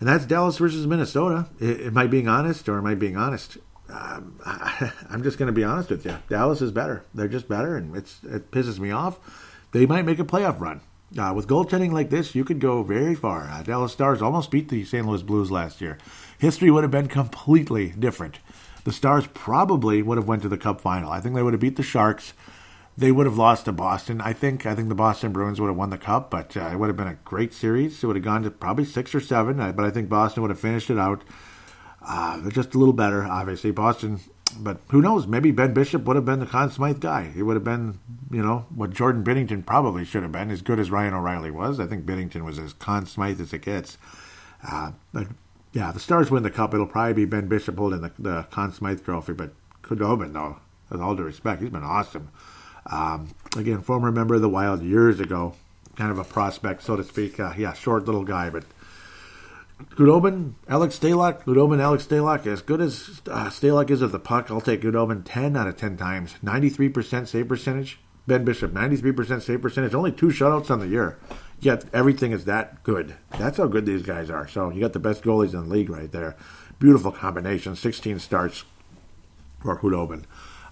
Speaker 1: and that's Dallas versus Minnesota. Am I being honest, or am I being honest? Um, I, am just going to be honest with you. Dallas is better. They're just better, and it's it pisses me off. They might make a playoff run. Uh, with goaltending like this, you could go very far. Uh, Dallas Stars almost beat the St. Louis Blues last year. History would have been completely different. The Stars probably would have went to the Cup final. I think they would have beat the Sharks they would have lost to Boston. I think. I think the Boston Bruins would have won the cup, but uh, it would have been a great series. It would have gone to probably six or seven, uh, but I think Boston would have finished it out. Uh, just a little better, obviously. Boston, but who knows? Maybe Ben Bishop would have been the Conn Smythe guy. He would have been, you know, what Jordan Binnington probably should have been, as good as Ryan O'Reilly was. I think Binnington was as Conn Smythe as it gets. Uh, but yeah, the Stars win the cup. It'll probably be Ben Bishop holding the, the Conn Smythe Trophy, but Khudobin, though, with all due respect, he's been awesome. Um, again, former member of the Wild years ago, kind of a prospect, so to speak. Uh, yeah, short little guy, but Khudobin, Alex Stalock, Khudobin, Alex Stalock, as good as uh, Stalock is at the puck, I'll take Khudobin 10 out of 10 times. 93% save percentage. Ben Bishop, 93% save percentage. Only two shutouts on the year. Yet everything is that good. That's how good these guys are. So you got the best goalies in the league right there. Beautiful combination. 16 starts for Khudobin.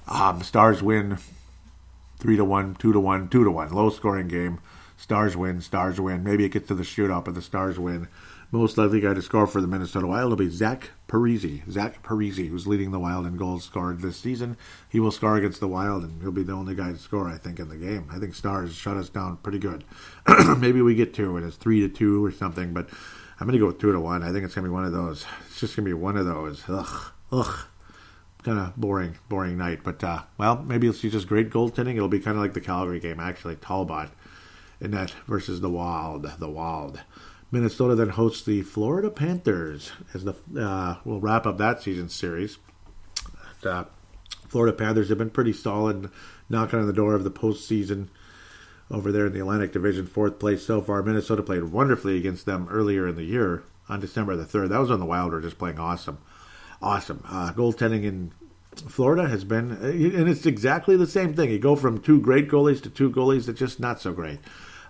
Speaker 1: Um, Stars win 3 to 1, 2 to 1, 2 to 1. Low scoring game. Stars win, Stars win. Maybe it gets to the shootout, but the Stars win most likely guy to score for the Minnesota Wild will be Zach Parise. Zach Parise, who's leading the Wild in goals scored this season. He will score against the Wild, and he'll be the only guy to score, I think, in the game. I think Stars shut us down pretty good. Maybe we get two, and it's three to two or something, but I'm going to go with two to one. I think it's going to be one of those. It's just going to be one of those. Ugh, ugh. Kind of boring, boring night. But, uh, well, maybe it's just great goaltending. It'll be kind of like the Calgary game, actually. Talbot in that versus the Wild. The Wild. Minnesota then hosts the Florida Panthers as the uh, we'll wrap up that season series. Uh, Florida Panthers have been pretty solid, knocking on the door of the postseason over there in the Atlantic Division, fourth place so far. Minnesota played wonderfully against them earlier in the year on December the third. That was when the Wild were just playing awesome, awesome. Uh, goaltending in Florida has been, and it's exactly the same thing. You go from two great goalies to two goalies that just not so great.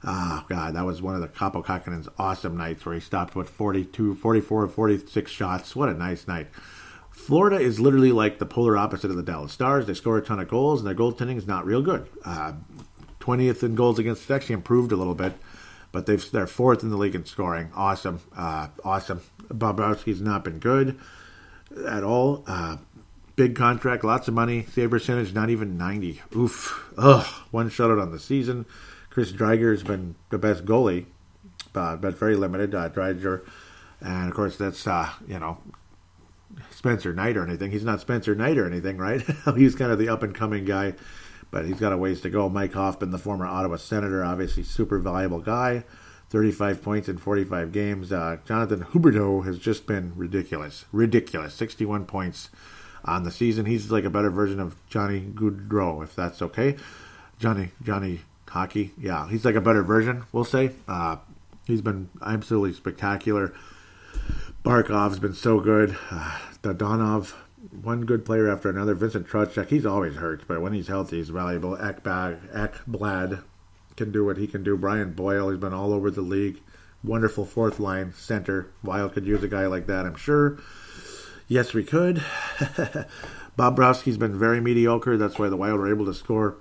Speaker 1: Oh, God, that was one of the Kähkönen's awesome nights where he stopped, what, 42, 44, 46 shots. What a nice night. Florida is literally like the polar opposite of the Dallas Stars. They score a ton of goals, and their goaltending is not real good. Uh, 20th in goals against, it's actually improved a little bit, but they've, they're fourth in the league in scoring. Awesome. Uh, awesome. Bobrovsky's not been good at all. Uh, big contract, lots of money. Save percentage, not even 90. Oof. Ugh. One shutout on the season. Chris Driedger has been the best goalie, but very limited. Uh, Driedger, and of course that's uh, you know Spencer Knight or anything. He's not Spencer Knight or anything, right? he's kind of the up and coming guy, but he's got a ways to go. Mike Hoffman, the former Ottawa Senator, obviously super valuable guy. 35 points in 45 games. Uh, Jonathan Huberdeau has just been ridiculous. Ridiculous. 61 points on the season. He's like a better version of Johnny Gaudreau, if that's okay. Johnny Johnny hockey. Yeah, he's like a better version, we'll say. Uh, he's been absolutely spectacular. Barkov's been so good. Uh, Dadonov, one good player after another. Vincent Trocheck, he's always hurt, but when he's healthy, he's valuable. Ekblad can do what he can do. Brian Boyle, he's been all over the league. Wonderful fourth line center. Wild could use a guy like that, I'm sure. Yes, we could. Bobrovsky's been very mediocre. That's why the Wild were able to score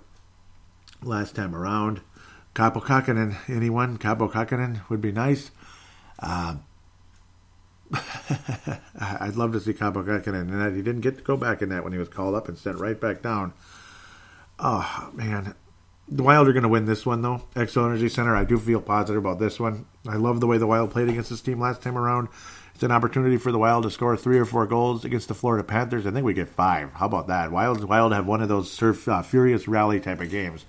Speaker 1: last time around. Kaapo Kähkönen, anyone? Kaapo Kähkönen would be nice. Uh, I'd love to see Kaapo Kähkönen in that. He didn't get to go back in that when he was called up and sent right back down. Oh, man. The Wild are going to win this one, though. Xcel Energy Center, I do feel positive about this one. I love the way the Wild played against this team last time around. It's an opportunity for the Wild to score three or four goals against the Florida Panthers. I think we get five. How about that? Wild, Wild have one of those surf, uh, furious rally type of games.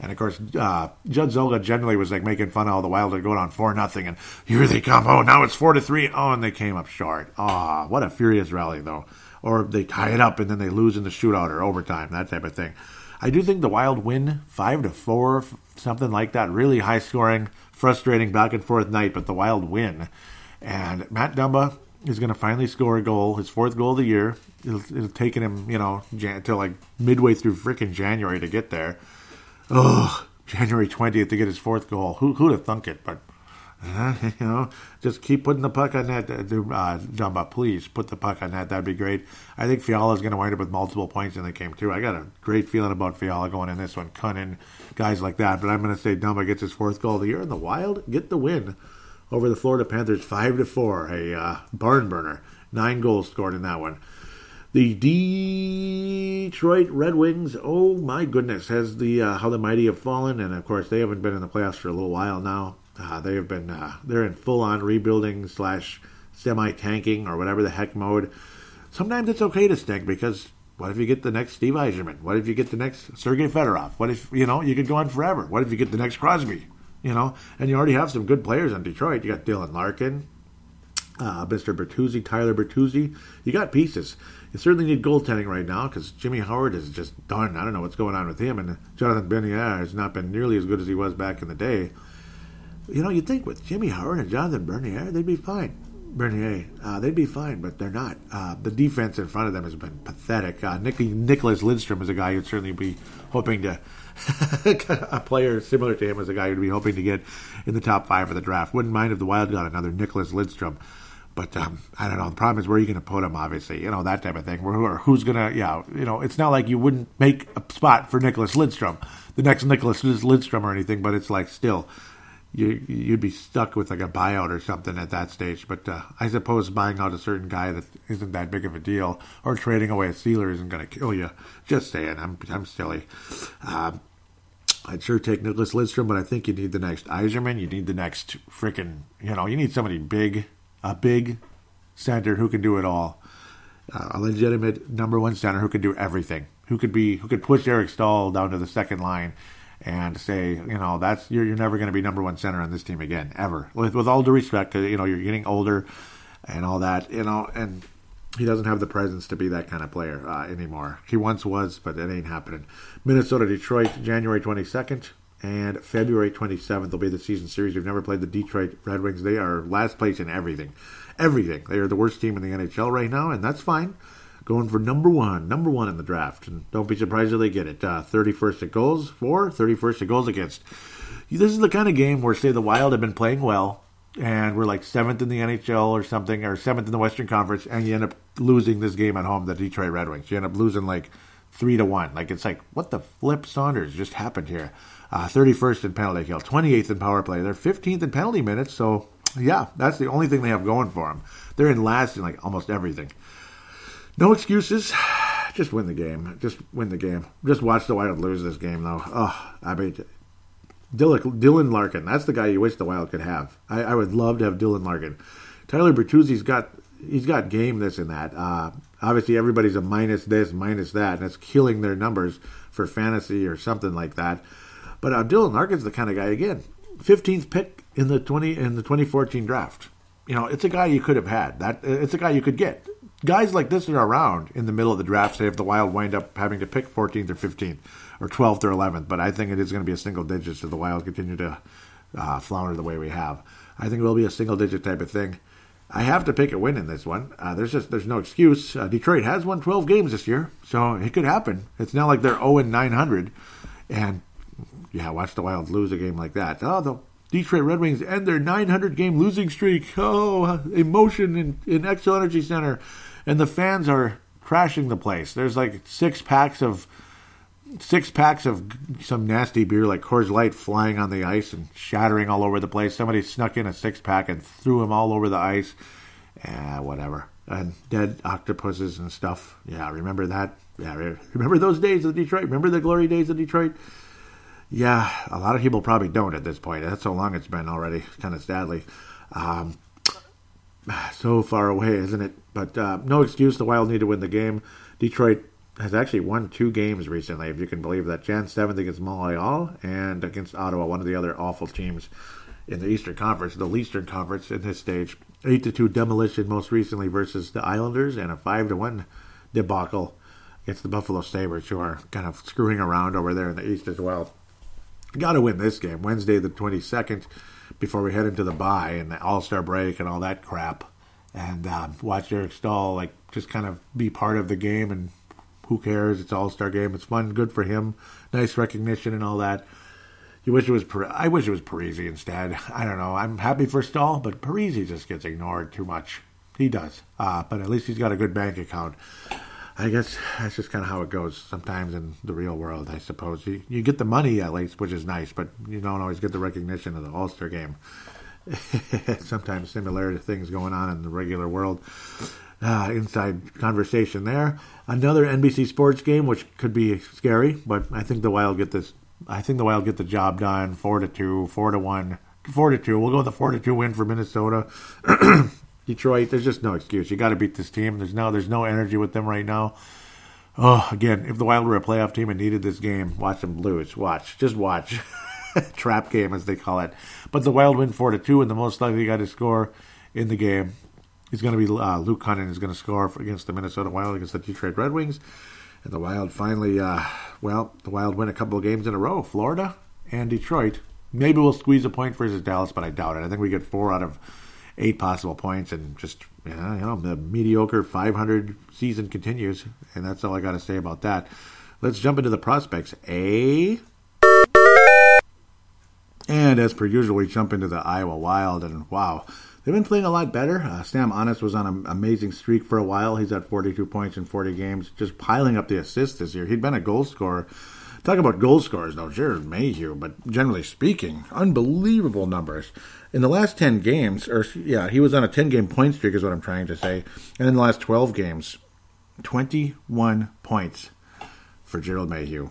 Speaker 1: And of course, uh, Judd Zulgad generally was like making fun of all the Wild are going on four nothing, and here they come. Oh, now it's four to three. Oh, and they came up short. Ah, oh, what a furious rally though. Or they tie it up and then they lose in the shootout or overtime, that type of thing. I do think the Wild win five to four, something like that. Really high scoring, frustrating back and forth night, but the Wild win. And Matt Dumba is going to finally score a goal, his fourth goal of the year. It'll, it'll taken him, you know, until like midway through freaking January to get there. Oh, January 20th to get his fourth goal. Who, who'd have thunk it? But, uh, you know, just keep putting the puck on net. Uh, Dumba, please put the puck on net. That'd be great. I think Fiala is going to wind up with multiple points in the game, too. I got a great feeling about Fiala going in this one. Kunin, guys like that. But I'm going to say Dumba gets his fourth goal of the year. And the Wild get the win over the Florida Panthers 5 to 4. A uh, barn burner. Nine goals scored in that one. The Detroit Red Wings, oh my goodness, has the uh, how the mighty have fallen, and of course they haven't been in the playoffs for a little while now. Uh, they have been uh, they're in full on rebuilding slash semi tanking or whatever the heck mode. Sometimes it's okay to stink because what if you get the next Steve Yzerman? What if you get the next Sergei Fedorov? What if you know you could go on forever? What if you get the next Crosby? You know, and you already have some good players in Detroit. You got Dylan Larkin, uh, Mr. Bertuzzi, Tyler Bertuzzi. You got pieces. You certainly need goaltending right now because Jimmy Howard is just done. I don't know what's going on with him. And Jonathan Bernier has not been nearly as good as he was back in the day. You know, you'd think with Jimmy Howard and Jonathan Bernier, they'd be fine. Bernier, uh, they'd be fine, but they're not. Uh, the defense in front of them has been pathetic. Uh, Nick, Nicklas Lidstrom is a guy you'd certainly be hoping to. a player similar to him is a guy you'd be hoping to get in the top five of the draft. Wouldn't mind if the Wild got another Nicholas Lidstrom. But um, I don't know. The problem is where are you going to put him? Obviously, you know that type of thing. Where who's going to? Yeah, you know, it's not like you wouldn't make a spot for Nicholas Lidstrom, the next Nicholas Lidstrom or anything. But it's like still, you you'd be stuck with like a buyout or something at that stage. But uh, I suppose buying out a certain guy that isn't that big of a deal, or trading away a Seeler isn't going to kill you. Just saying, I'm I'm silly. Um, I'd sure take Nicholas Lidstrom, but I think you need the next Yzerman. You need the next freaking, you know, you need somebody big a big center who can do it all, uh, a legitimate number one center who can do everything, who could be who could push Eric Staal down to the second line and say, you know, that's you're, you're never going to be number one center on this team again, ever. With with all due respect, you know, you're getting older and all that, you know, and he doesn't have the presence to be that kind of player uh, anymore. He once was, but it ain't happening. Minnesota, Detroit, January 22nd and February 27th will be the season series. We've never played the Detroit Red Wings. They are last place in everything. Everything. They are the worst team in the NHL right now, and that's fine. Going for number one, number one in the draft. And don't be surprised if they get it. Uh, 31st at goals for, 31st at goals against. This is the kind of game where, say, the Wild have been playing well, and we're like seventh in the NHL or something, or seventh in the Western Conference, and you end up losing this game at home, the Detroit Red Wings. You end up losing like three to one. Like it's like, what the flip Saunders just happened here? uh, 31st in penalty kill, 28th in power play. They're 15th in penalty minutes, so yeah, that's the only thing they have going for them. They're in last in like almost everything. No excuses. Just win the game. Just win the game. Just watch the Wild lose this game, though. Oh, I mean, Dylan Larkin. That's the guy you wish the Wild could have. I, I would love to have Dylan Larkin. Tyler Bertuzzi's got he's got game this and that. Uh, obviously, everybody's a minus this, minus that, and it's killing their numbers for fantasy or something like that. But uh, Dylan Larkin's the kind of guy again, 15th pick in the 20 in the 2014 draft. You know, it's a guy you could have had. That it's a guy you could get. Guys like this are around in the middle of the draft. Say if the Wild wind up having to pick 14th or 15th or 12th or 11th, but I think it is going to be a single digit if the Wild continue to uh, flounder the way we have. I think it will be a single digit type of thing. I have to pick a win in this one. Uh, there's just there's no excuse. Uh, Detroit has won 12 games this year, so it could happen. It's not like they're 0 and 900, and yeah, watch the Wild lose a game like that. Oh, the Detroit Red Wings end their 900 game losing streak. Oh, emotion in, in Xcel Energy Center. And the fans are crashing the place. There's like six packs of six packs of some nasty beer like Coors Light flying on the ice and shattering all over the place. Somebody snuck in a six pack and threw them all over the ice. Yeah, whatever. And dead octopuses and stuff. Yeah, remember that? Yeah, remember those days of Detroit? Remember the glory days of Detroit? Yeah, a lot of people probably don't at this point. That's how long it's been already, kind of sadly. Um, so far away, isn't it? But uh, no excuse. The Wild need to win the game. Detroit has actually won two games recently, if you can believe that. Jan 7th against Montreal and against Ottawa, one of the other awful teams in the Eastern Conference, the Eastern Conference in this stage. 8 to 2 demolition most recently versus the Islanders and a 5 to 1 debacle against the Buffalo Sabres, who are kind of screwing around over there in the East as well. Got to win this game Wednesday the 22nd before we head into the bye and the All Star break and all that crap. And uh, watch Eric Staal like just kind of be part of the game and who cares? It's All Star game. It's fun, good for him. Nice recognition and all that. You wish it was. I wish it was Parise instead. I don't know. I'm happy for Staal, but Parise just gets ignored too much. He does. Uh, but at least he's got a good bank account. I guess that's just kind of how it goes sometimes in the real world, I suppose. You, you get the money at least, which is nice, but you don't always get the recognition of the All Star game. sometimes similar to things going on in the regular world. Uh, inside conversation there. Another NBC Sports game, which could be scary, but I think the Wild get this. I think the Wild get the job done. Four to two, four to one, four to two. We'll go with the four to two win for Minnesota. Detroit, there's just no excuse. You got to beat this team. There's no there's no energy with them right now. Oh, again, if the Wild were a playoff team and needed this game, watch them lose. Watch, just watch. Trap game, as they call it. But the Wild win four to two, and the most likely guy to score in the game is going to be uh, Luke Kunin is going to score against the Minnesota Wild against the Detroit Red Wings, and the Wild finally, uh, well, the Wild win a couple of games in a row. Florida and Detroit. Maybe we'll squeeze a point versus Dallas, but I doubt it. I think we get four out of eight possible points, and just you know, the mediocre 500 season continues, and that's all I got to say about that. Let's jump into the prospects. A. And as per usual, we jump into the Iowa Wild, and wow, they've been playing a lot better. Uh, Sam Anas was on an amazing streak for a while. He's at 42 points in 40 games, just piling up the assists this year. He'd been a goal scorer. Talk about goal scorers, though, Jared Mayhew, but generally speaking, unbelievable numbers. In the last 10 games, or yeah, he was on a 10 game point streak, is what I'm trying to say. And in the last 12 games, 21 points for Gerald Mayhew.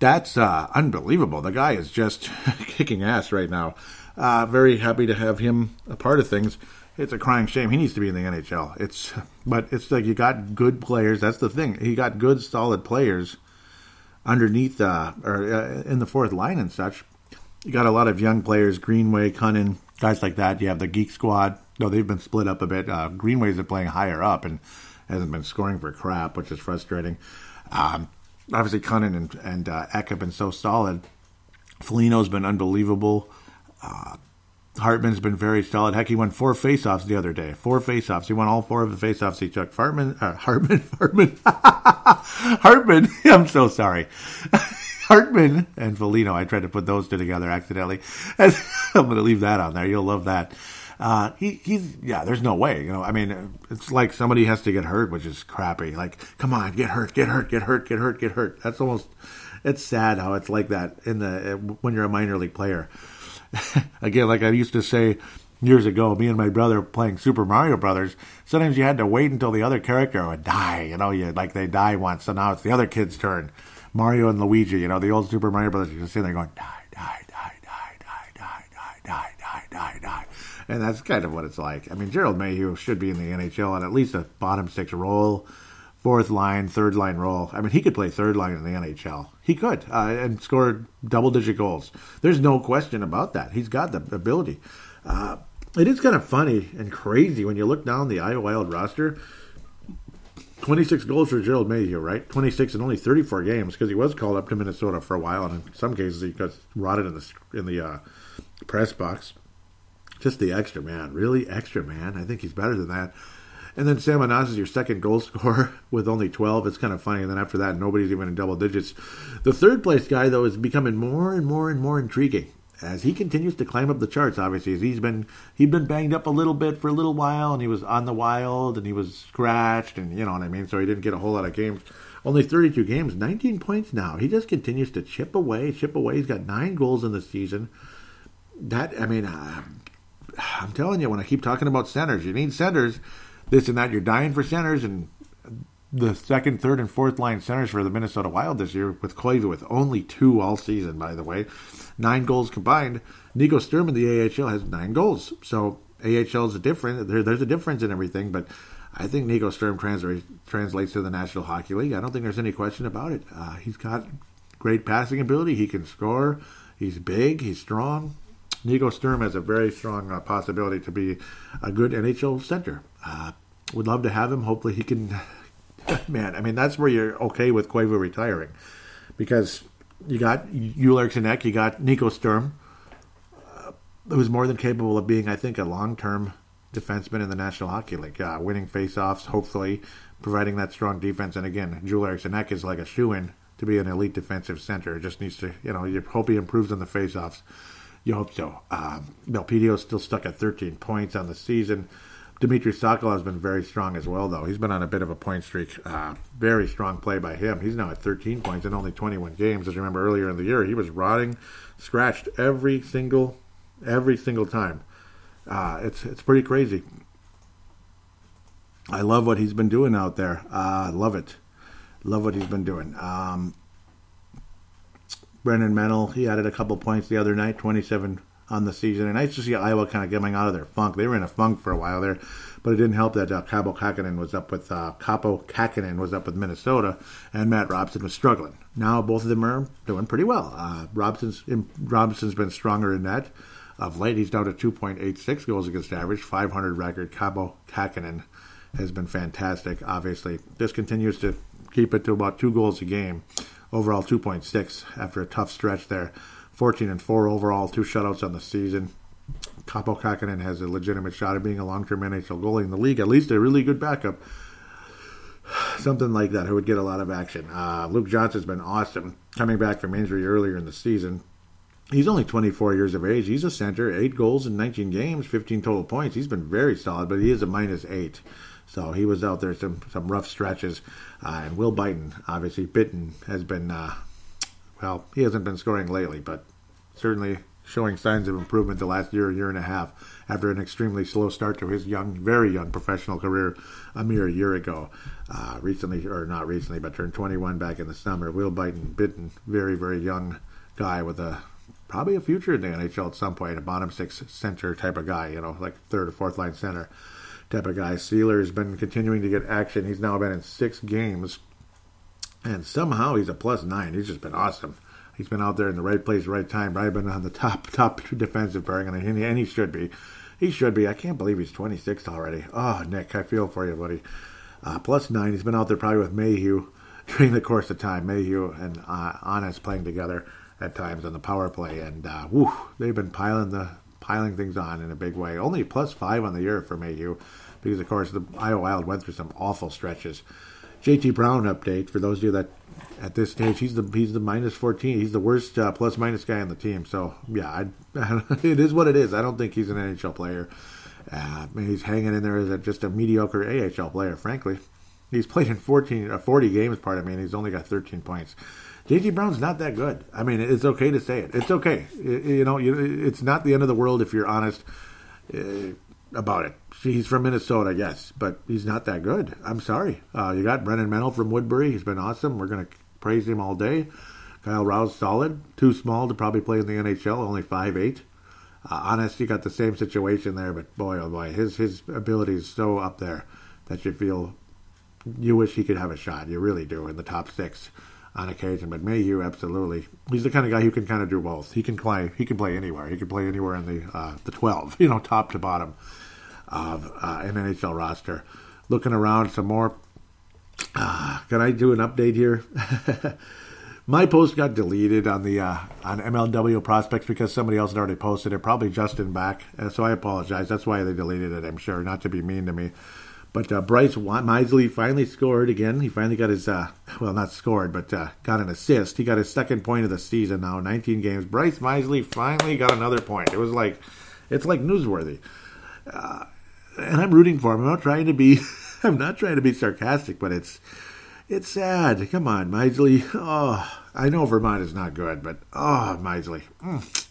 Speaker 1: That's uh, unbelievable. The guy is just kicking ass right now. Uh, very happy to have him a part of things. It's a crying shame. He needs to be in the NHL. It's but it's like you got good players. That's the thing. He got good, solid players underneath uh, or uh, in the fourth line and such. You got a lot of young players, Greenway, Kunin, guys like that. You have the Geek Squad. Though they've been split up a bit. Uh, Greenway's been playing higher up and hasn't been scoring for crap, which is frustrating. Um, obviously Kunin and, and uh, Ek have been so solid. Foligno's been unbelievable. Uh, Hartman's been very solid. Heck, he won four faceoffs the other day. Four faceoffs. He won all four of the faceoffs he took. Hartman, uh, Hartman, Hartman, Hartman. I'm so sorry. Hartman and Foligno. I tried to put those two together accidentally. I'm going to leave that on there. You'll love that. Uh, he, he's yeah. There's no way. You know, I mean, it's like somebody has to get hurt, which is crappy. Like, come on, get hurt, get hurt, get hurt, get hurt, get hurt. That's almost. It's sad how it's like that in the when you're a minor league player. Again, like I used to say years ago, me and my brother playing Super Mario Brothers. Sometimes you had to wait until the other character would die. You know, you like they die once, so now it's the other kid's turn. Mario and Luigi. You know, the old Super Mario Brothers. You just sitting there going die, die, die, die, die, die, die, die, die, die, die and that's kind of what it's like. I mean, Gerald Mayhew should be in the NHL on at least a bottom six role, fourth line, third line role. I mean, he could play third line in the NHL. He could uh, and score double digit goals. There's no question about that. He's got the ability. Uh, it is kind of funny and crazy when you look down the Iowa Wild roster. 26 goals for Gerald Mayhew, right? 26 in only 34 games because he was called up to Minnesota for a while, and in some cases he got rotted in the in the uh, press box just the extra man, really extra man. I think he's better than that. And then Sam Anas is your second goal scorer with only 12. It's kind of funny. And then after that, nobody's even in double digits. The third place guy, though, is becoming more and more and more intriguing as he continues to climb up the charts. Obviously, he's been he'd been banged up a little bit for a little while, and he was on the Wild, and he was scratched, and you know what I mean. So he didn't get a whole lot of games. Only 32 games, 19 points now. He just continues to chip away, chip away. He's got nine goals in the season. That I mean, uh, I'm telling you, when I keep talking about centers, you need centers, this and that. You're dying for centers, and the second, third, and fourth line centers for the Minnesota Wild this year with Koivu with only two all season, by the way, nine goals combined. Nico Sturm in the AHL has nine goals, so AHL is a different. There, there's a difference in everything, but I think Nico Sturm trans- translates to the National Hockey League. I don't think there's any question about it. Uh, he's got great passing ability. He can score. He's big. He's strong. Nico Sturm has a very strong uh, possibility to be a good NHL center. Uh, would love to have him. Hopefully, he can. Man, I mean, that's where you're okay with Koivu retiring because you got Joel Ek, you got Nico Sturm, uh, who's more than capable of being, I think, a long term defenseman in the National Hockey League, uh, winning faceoffs, hopefully providing that strong defense. And again, Joel Ek is like a shoe in to be an elite defensive center. It Just needs to, you know, you hope he improves on the faceoffs. You hope so. Um, Belpedio's still stuck at 13 points on the season. Dmitry Sokol has been very strong as well, though. He's been on a bit of a point streak. Uh, very strong play by him. He's now at 13 points in only 21 games. As you remember earlier in the year, he was rotting, scratched every single, every single time. Uh, it's it's pretty crazy. I love what he's been doing out there. Uh, love it. Love what he's been doing. Um, Brennan Menell, he added a couple points the other night, 27 on the season. And nice to see Iowa kind of coming out of their funk. They were in a funk for a while there, but it didn't help that uh, Kaapo Kahkonen was up with uh, Kaapo Kahkonen was up with Minnesota, and Matt Robson was struggling. Now both of them are doing pretty well. Uh, Robson's Robson's been stronger in net. Of late, he's down to 2.86 goals against average, 500 record. Kaapo Kähkönen has been fantastic. Obviously, this continues to keep it to about two goals a game. Overall, 2.6 after a tough stretch there. 14 and 4 overall, two shutouts on the season. Kaapo Kähkönen has a legitimate shot at being a long term NHL goalie in the league, at least a really good backup. Something like that, who would get a lot of action. Uh, Luke Johnson's been awesome coming back from injury earlier in the season. He's only 24 years of age. He's a center, eight goals in 19 games, 15 total points. He's been very solid, but he is a minus eight. So he was out there some some rough stretches. Uh, and Will Bitten, obviously, Bitten has been, uh, well, he hasn't been scoring lately, but certainly showing signs of improvement the last year, year and a half, after an extremely slow start to his young, very young professional career a mere year ago. Uh, recently, or not recently, but turned 21 back in the summer. Will Byton, Bitten, very, very young guy with a probably a future in the NHL at some point, a bottom six center type of guy, you know, like third or fourth line center type of guy. Seeler has been continuing to get action. He's now been in six games, and somehow he's a plus nine. He's just been awesome. He's been out there in the right place, right time. Probably been on the top top defensive pairing, and he, and he should be. He should be. I can't believe he's 26 already. Oh, Nick, I feel for you, buddy. Uh, plus nine. He's been out there probably with Mayhew during the course of time. Mayhew and uh, Anas playing together at times on the power play, and uh, they've been piling the piling things on in a big way. Only plus five on the year for Mayhew, because of course the Iowa Wild went through some awful stretches. JT Brown update for those of you that at this stage he's the he's the minus 14 he's the worst uh, plus minus guy on the team so yeah I, it is what it is i don't think he's an nhl player uh, he's hanging in there as a, just a mediocre ahl player frankly he's played in 14 uh, 40 games part of me and he's only got 13 points JT Brown's not that good. I mean, it's okay to say it. It's okay. It, you know, you, it's not the end of the world if you're honest uh, about it. He's from Minnesota, yes, but he's not that good. I'm sorry. Uh, you got Brennan Menell from Woodbury. He's been awesome. We're going to praise him all day. Kyle Rau's, solid. Too small to probably play in the NHL, only five eight. Uh, Anas, you got the same situation there, but boy, oh boy, his his ability is so up there that you feel you wish he could have a shot. You really do in the top six on occasion. But Mayhew, absolutely, he's the kind of guy who can kind of do both. He can play. He can play anywhere. He can play anywhere in the uh, the twelve. You know, top to bottom of uh, an NHL roster. Looking around some more. Uh, can I do an update here? My post got deleted on the uh, on MLW prospects because somebody else had already posted it. Probably Justin back, uh, so I apologize. That's why they deleted it. I'm sure, not to be mean to me. But uh, Bryce Misley finally scored again. He finally got his, uh, well, not scored, but uh, got an assist. He got his second point of the season now, 19 games. Bryce Misley finally got another point. It was like, it's like newsworthy. And I'm rooting for him. I'm not trying to be, I'm not trying to be sarcastic, but it's, it's sad. Come on, Misley. Oh, I know Vermont is not good, but oh, Misley. Mm.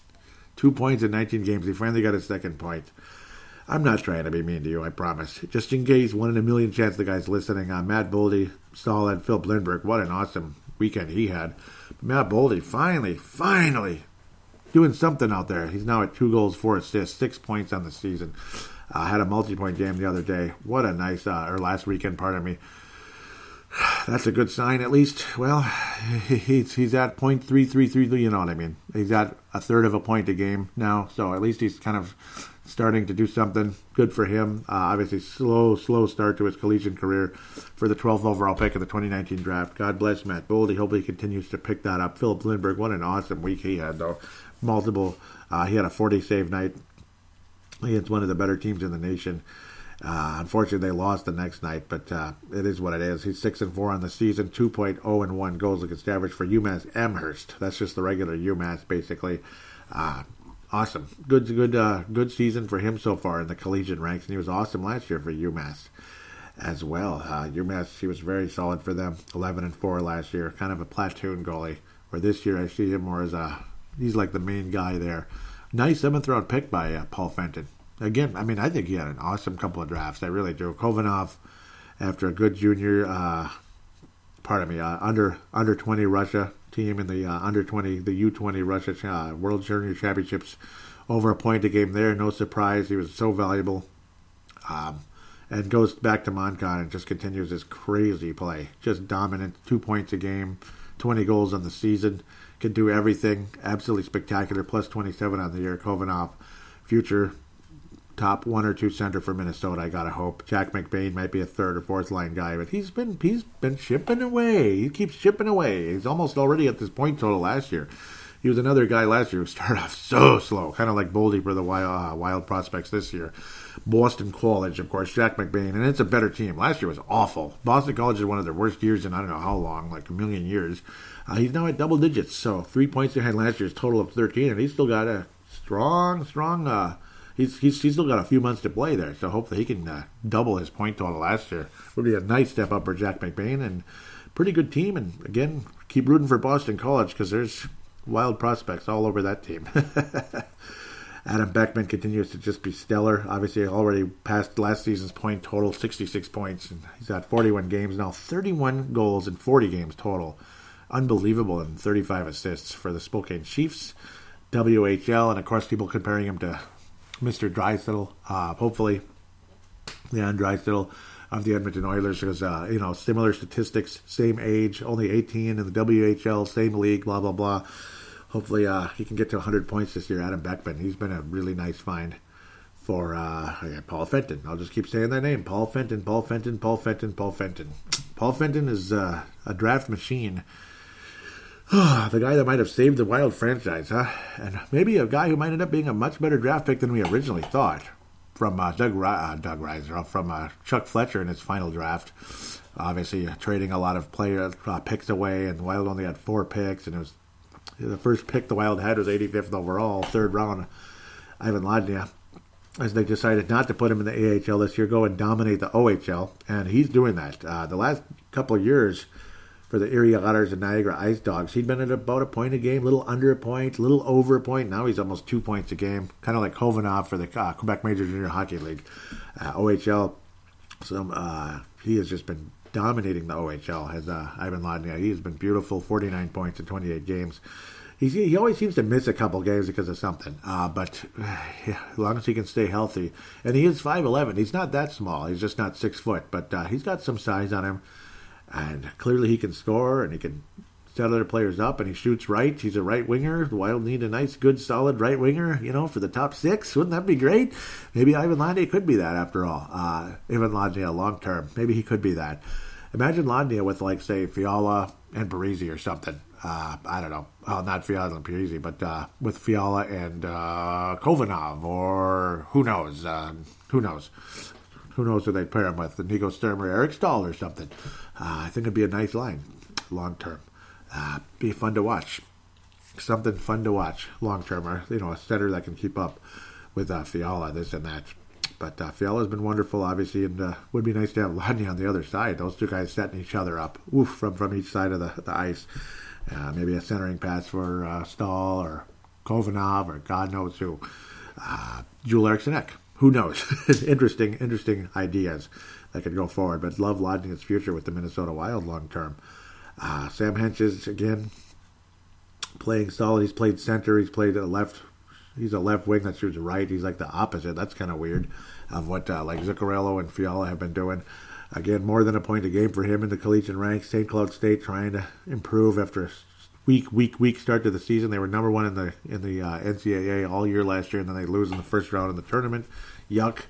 Speaker 1: Two points in 19 games. He finally got his second point. I'm not trying to be mean to you, I promise. Just in case one in a million chance the guy's listening. Uh, Matt Boldy, Stahl, Phil Lindberg. What an awesome weekend he had. Matt Boldy finally, finally doing something out there. He's now at two goals, four assists, six points on the season. Uh, had a multi-point game the other day. What a nice, uh, or last weekend, pardon me. That's a good sign, at least. Well, he's he's at point three three three. You know what I mean? He's at a third of a point a game now, so at least he's kind of starting to do something good for him. Uh, obviously, slow, slow start to his collegiate career for the 12th overall pick of the 2019 draft. God bless Matt Boldy. Hope he continues to pick that up. Filip Lindberg, what an awesome week he had, though. Multiple, uh, he had a 40 save night against one of the better teams in the nation. Uh, unfortunately, they lost the next night, but uh, it is what it is. He's six and four on the season, 2.0 and one goals against average for UMass Amherst. That's just the regular UMass, basically. Uh, awesome. Good, good, uh, good season for him so far in the collegiate ranks, and he was awesome last year for UMass as well. Uh, UMass, he was very solid for them. Eleven and four last year, kind of a platoon goalie. Where this year I see him more as a he's like the main guy there. Nice seventh round pick by uh, Paul Fenton. Again, I mean, I think he had an awesome couple of drafts. I really do. Khovanov, after a good junior, uh, pardon me, uh, under under twenty Russia team in the uh, under 20, the U20 Russia uh, World Junior Championships over a point a game there. No surprise, he was so valuable. Um, and goes back to Moncton and just continues his crazy play. Just dominant, two points a game, 20 goals on the season. Can do everything. Absolutely spectacular. Plus 27 on the year. Khovanov, future top one or two center for Minnesota. I gotta hope Jack McBain might be a third or fourth line guy, but he's been he's been shipping away. He keeps shipping away. He's almost already at this point total last year. He was another guy last year who started off so slow, kind of like Boldy for the wild, uh, wild prospects this year. Boston College, of course, Jack McBain, and it's a better team. Last year was awful. Boston College is one of their worst years in I don't know how long, like a million years. Uh, he's now at double digits, so three points behind last year's total of 13, and he's still got a strong, strong. Uh, he's, he's he's still got a few months to play there, so hopefully he can uh, double his point total last year. Would be a nice step up for Jack McBain, and pretty good team. And again, keep rooting for Boston College because there's wild prospects all over that team. Adam Beckman continues to just be stellar. Obviously, already passed last season's point total, 66 points, and he's got 41 games now, 31 goals in 40 games total. Unbelievable, and 35 assists for the Spokane Chiefs, WHL, and of course, people comparing him to Mr. Draisaitl. Uh, hopefully, Leon Draisaitl of the Edmonton Oilers because uh, you know similar statistics, same age, only 18 in the WHL, same league, blah blah blah hopefully uh, he can get to 100 points this year. Adam Beckman, he's been a really nice find for uh, Paul Fenton. I'll just keep saying that name: Paul Fenton, Paul Fenton, Paul Fenton, Paul Fenton. Paul Fenton is uh, a draft machine. the guy that might have saved the Wild franchise, huh? And maybe a guy who might end up being a much better draft pick than we originally thought. From uh, Doug, uh, Doug Reiser, from uh, Chuck Fletcher in his final draft. Obviously, uh, trading a lot of player uh, picks away, and the Wild only had four picks, and it was the first pick the Wild had was 85th overall, third round. Ivan Lodnia, as they decided not to put him in the AHL this year, go and dominate the OHL, and he's doing that. Uh, the last couple years for the Erie Otters and Niagara Ice Dogs, he'd been at about a point a game, little under a point, a little over a point. Now he's almost two points a game, kind of like Khovanov for the uh, Quebec Major Junior Hockey League, uh, OHL. So uh, he has just been dominating the OHL. Has uh, Ivan Lodnia? He's been beautiful. Forty nine points in twenty eight games. He's, he always seems to miss a couple games because of something. Uh, but yeah, as long as he can stay healthy, and he is five eleven. He's not that small. He's just not six foot, but uh, he's got some size on him, and clearly he can score and he can set other players up, and he shoots right. He's a right winger. The Wild need a nice, good, solid right winger, you know, for the top six. Wouldn't that be great? Maybe Ivan Lodnia could be that after all. Uh, Ivan Lodnia long term, maybe he could be that. Imagine Lodnia with like say Fiala and Parise or something. Uh, I don't know. Well, not Fiala and Parise, but uh, with Fiala and uh, Khovanov, or who knows? Uh, who knows? Who knows who they'd pair him with? The Nico Sturm or Eric Staal or something. Uh, I think it'd be a nice line, long term. Uh, be fun to watch. Something fun to watch, long term, or you know, a setter that can keep up with uh, Fiala, this and that. But uh, Fiala's been wonderful, obviously, and uh, would be nice to have Lodnia on the other side. Those two guys setting each other up, oof, from from each side of the, the ice. Uh, maybe a centering pass for uh, Staal or Khovanov or God knows who. Uh, Joel Eriksson Ek. Who knows? interesting, interesting ideas that could go forward. But love lodging its future with the Minnesota Wild long term. Uh, Sam Hentges again playing solid. He's played center. He's played left. He's a left wing that shoots right. He's like the opposite. That's kind of weird of what uh, like Zuccarello and Fiala have been doing. Again, more than a point a game for him in the collegiate ranks. St. Cloud State trying to improve after a weak, weak, weak start to the season. They were number one in the in the uh, NCAA all year last year, and then they lose in the first round in the tournament. Yuck!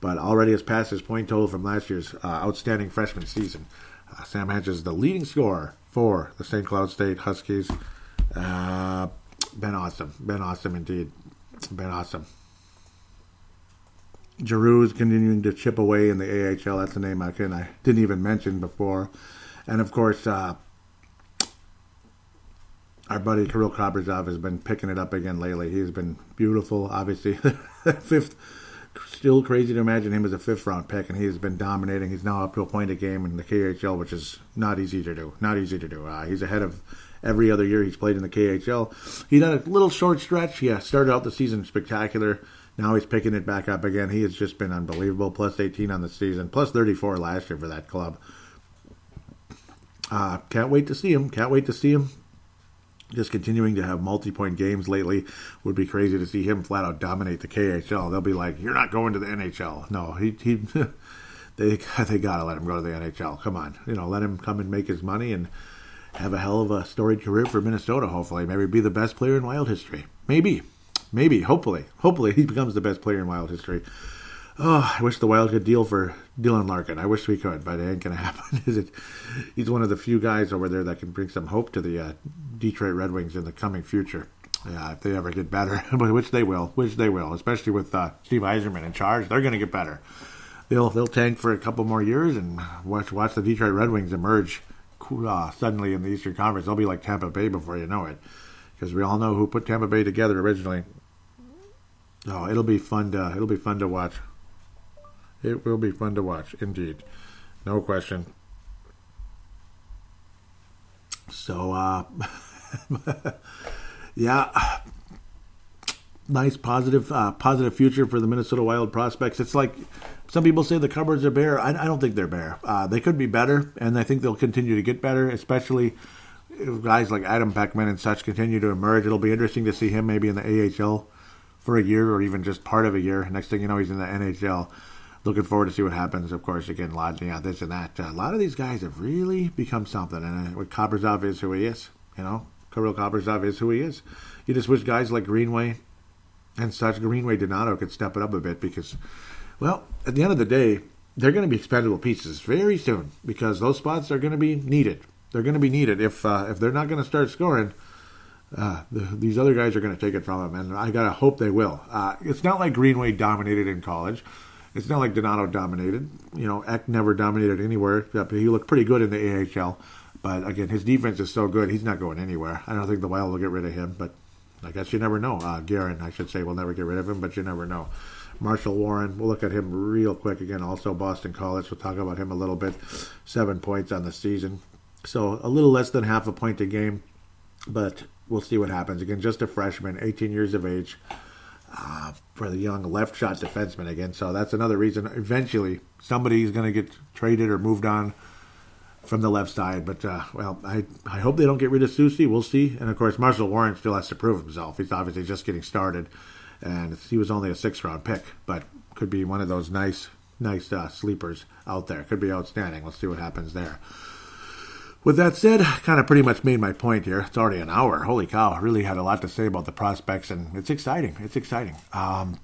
Speaker 1: But already has passed his point total from last year's uh, outstanding freshman season. Uh, Sam Hentges is the leading scorer for the St. Cloud State Huskies. Uh, been awesome. Been awesome indeed. Been awesome. Giroux is continuing to chip away in the AHL. That's a name I can I didn't even mention before, and of course, uh, our buddy Kirill Kaprizov has been picking it up again lately. He's been beautiful. Obviously, fifth. Still crazy to imagine him as a fifth round pick, and he's been dominating. He's now up to a point a game in the KHL, which is not easy to do. Not easy to do. Uh, he's ahead of every other year he's played in the KHL. He had a little short stretch. Yeah, started out the season spectacular. Now he's picking it back up again. He has just been unbelievable. Plus 18 on the season, plus 34 last year for that club. Uh, can't wait to see him. Can't wait to see him. Just continuing to have multi-point games lately would be crazy to see him flat out dominate the KHL. They'll be like, "You're not going to the NHL." No, he he. they they gotta let him go to the NHL. Come on, you know, let him come and make his money and have a hell of a storied career for Minnesota, hopefully. Maybe be the best player in Wild history. Maybe. Maybe. Hopefully. Hopefully he becomes the best player in Wild history. Oh, I wish the Wild could deal for Dylan Larkin. I wish we could, but it ain't to happen, is it? He's one of the few guys over there that can bring some hope to the uh, Detroit Red Wings in the coming future. Yeah, if they ever get better, which they will, which they will, especially with uh, Steve Yzerman in charge, they're going to get better. They'll they'll tank for a couple more years and watch watch the Detroit Red Wings emerge uh, suddenly in the Eastern Conference. They'll be like Tampa Bay before you know it, because we all know who put Tampa Bay together originally. Oh, it'll be fun to it'll be fun to watch. It will be fun to watch, indeed, no question. So, uh, yeah, nice positive uh, positive future for the Minnesota Wild prospects. It's like some people say the cupboards are bare. I, I don't think they're bare. Uh, they could be better, and I think they'll continue to get better, especially if guys like Adam Beckman and such continue to emerge. It'll be interesting to see him maybe in the AHL for a year or even just part of a year. Next thing you know, he's in the NHL. Looking forward to see what happens. Of course, again, Lodging out this and that. Uh, a lot of these guys have really become something, and uh, what Kaprizov is who he is. You know, Kirill Kaprizov is who he is. You just wish guys like Greenway and such, Greenway Donato, could step it up a bit because, well, at the end of the day, they're going to be expendable pieces very soon because those spots are going to be needed. They're going to be needed if uh, if they're not going to start scoring uh, the, these other guys are going to take it from him, and I gotta hope they will. Uh, it's not like Greenway dominated in college. It's not like Donato dominated. You know, Ek never dominated anywhere. But he looked pretty good in the AHL, but again, his defense is so good, he's not going anywhere. I don't think the Wild will get rid of him, but I guess you never know. Uh, Guerin, I should say, will never get rid of him, but you never know. Marshall Warren, we'll look at him real quick again. Also, Boston College, we'll talk about him a little bit. Seven points on the season, so a little less than half a point a game, but we'll see what happens. Again, just a freshman, 18 years of age, uh, for the young left shot defenseman again. So that's another reason. Eventually, somebody's going to get traded or moved on from the left side. But uh, well, I I hope they don't get rid of Soucy. We'll see. And of course, Marshall Warren still has to prove himself. He's obviously just getting started, and he was only a six round pick, but could be one of those nice nice uh, sleepers out there. Could be outstanding. Let's see what happens there. With that said, kind of pretty much made my point here. It's already an hour. Holy cow! I really had a lot to say about the prospects, and it's exciting. It's exciting. Um,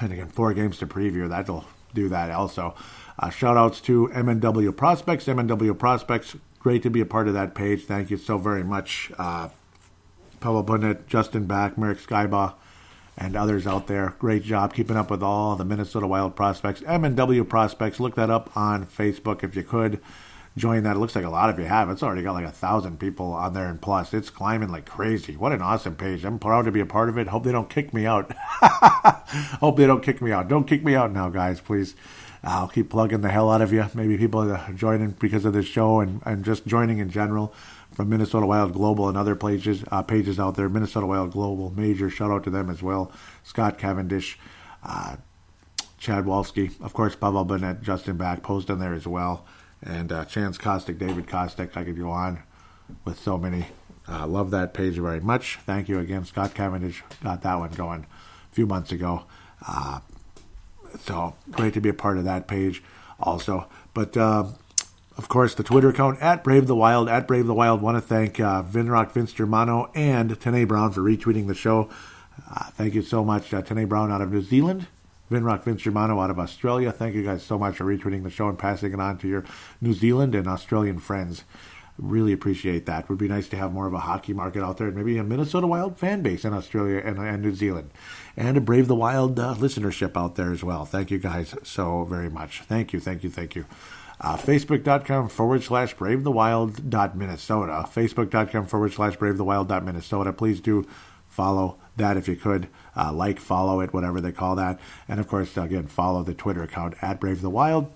Speaker 1: and again, four games to preview. That'll do that also. Uh, shout outs to MNW Prospects. MNW Prospects, great to be a part of that page. Thank you so very much. Uh, Pavel Burnett, Justin Back, Merrick Skybaugh, and others out there. Great job keeping up with all the Minnesota Wild prospects. MNW Prospects, look that up on Facebook if you could join that. It looks like a lot of you have. It's already got like a thousand people on there, and plus, it's climbing like crazy. What an awesome page! I'm proud to be a part of it. Hope they don't kick me out. Hope they don't kick me out. Don't kick me out now, guys, please. I'll keep plugging the hell out of you. Maybe people are joining because of this show and, and just joining in general from Minnesota Wild Global and other pages uh, pages out there. Minnesota Wild Global, major shout out to them as well. Scott Cavendish, uh, Chad Walski, of course, Pavel Burnett, Justin Back, posting there as well and uh, Chance Kostick, David Kostick. I could go on with so many. Uh, love that page very much. Thank you again, Scott Cavendish. Got that one going a few months ago. Uh, so great to be a part of that page also. But uh, of course, the Twitter account at Brave the Wild, at Brave the Wild. Want to thank uh, Vinrock Vince Germano and Tanae Brown for retweeting the show. Uh, thank you so much, uh, Tanae Brown out of New Zealand. Vinrock Vince Germano out of Australia. Thank you guys so much for retweeting the show and passing it on to your New Zealand and Australian friends. Really appreciate that. Would be nice to have more of a hockey market out there, and maybe a Minnesota Wild fan base in Australia and, and New Zealand, and a Brave the Wild uh, listenership out there as well. Thank you guys so very much. Thank you, thank you, thank you. Uh, Facebook.com forward slash Brave the Wild dot Minnesota. Facebook.com forward slash Brave the Wild dot Minnesota. Please do follow that if you could. Uh, like, follow it, whatever they call that. And of course, again, follow the Twitter account at Brave the Wild.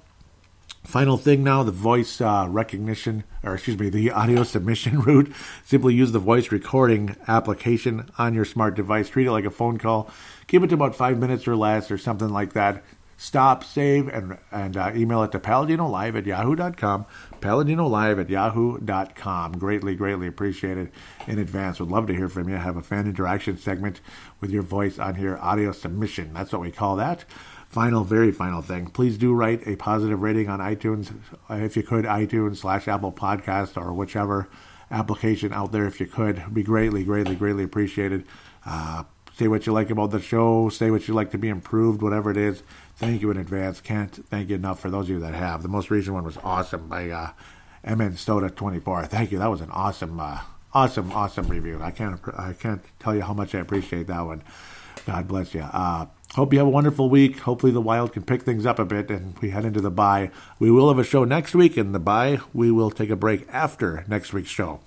Speaker 1: Final thing now, the voice uh, recognition, or excuse me, the audio submission route. Simply use the voice recording application on your smart device. Treat it like a phone call. Keep it to about five minutes or less, or something like that stop, save, and, and uh, email it to paladinolive at yahoo.com. Paladinolive at yahoo.com. Greatly, greatly appreciated in advance. Would love to hear from you. Have a fan interaction segment with your voice on here. Audio submission. That's what we call that. Final, very final thing. Please do write a positive rating on iTunes. If you could, iTunes slash Apple Podcast or whichever application out there if you could. It'd be greatly, greatly, greatly appreciated. Uh, say what you like about the show. Say what you like to be improved, whatever it is. Thank you in advance. Can't thank you enough for those of you that have. The most recent one was awesome by uh, MN Stoda 24. Thank you. That was an awesome, uh, awesome, awesome review. I can't, I can't tell you how much I appreciate that one. God bless you. Uh, Hope you have a wonderful week. Hopefully, the Wild can pick things up a bit and we head into the bye. We will have a show next week, and the bye, we will take a break after next week's show.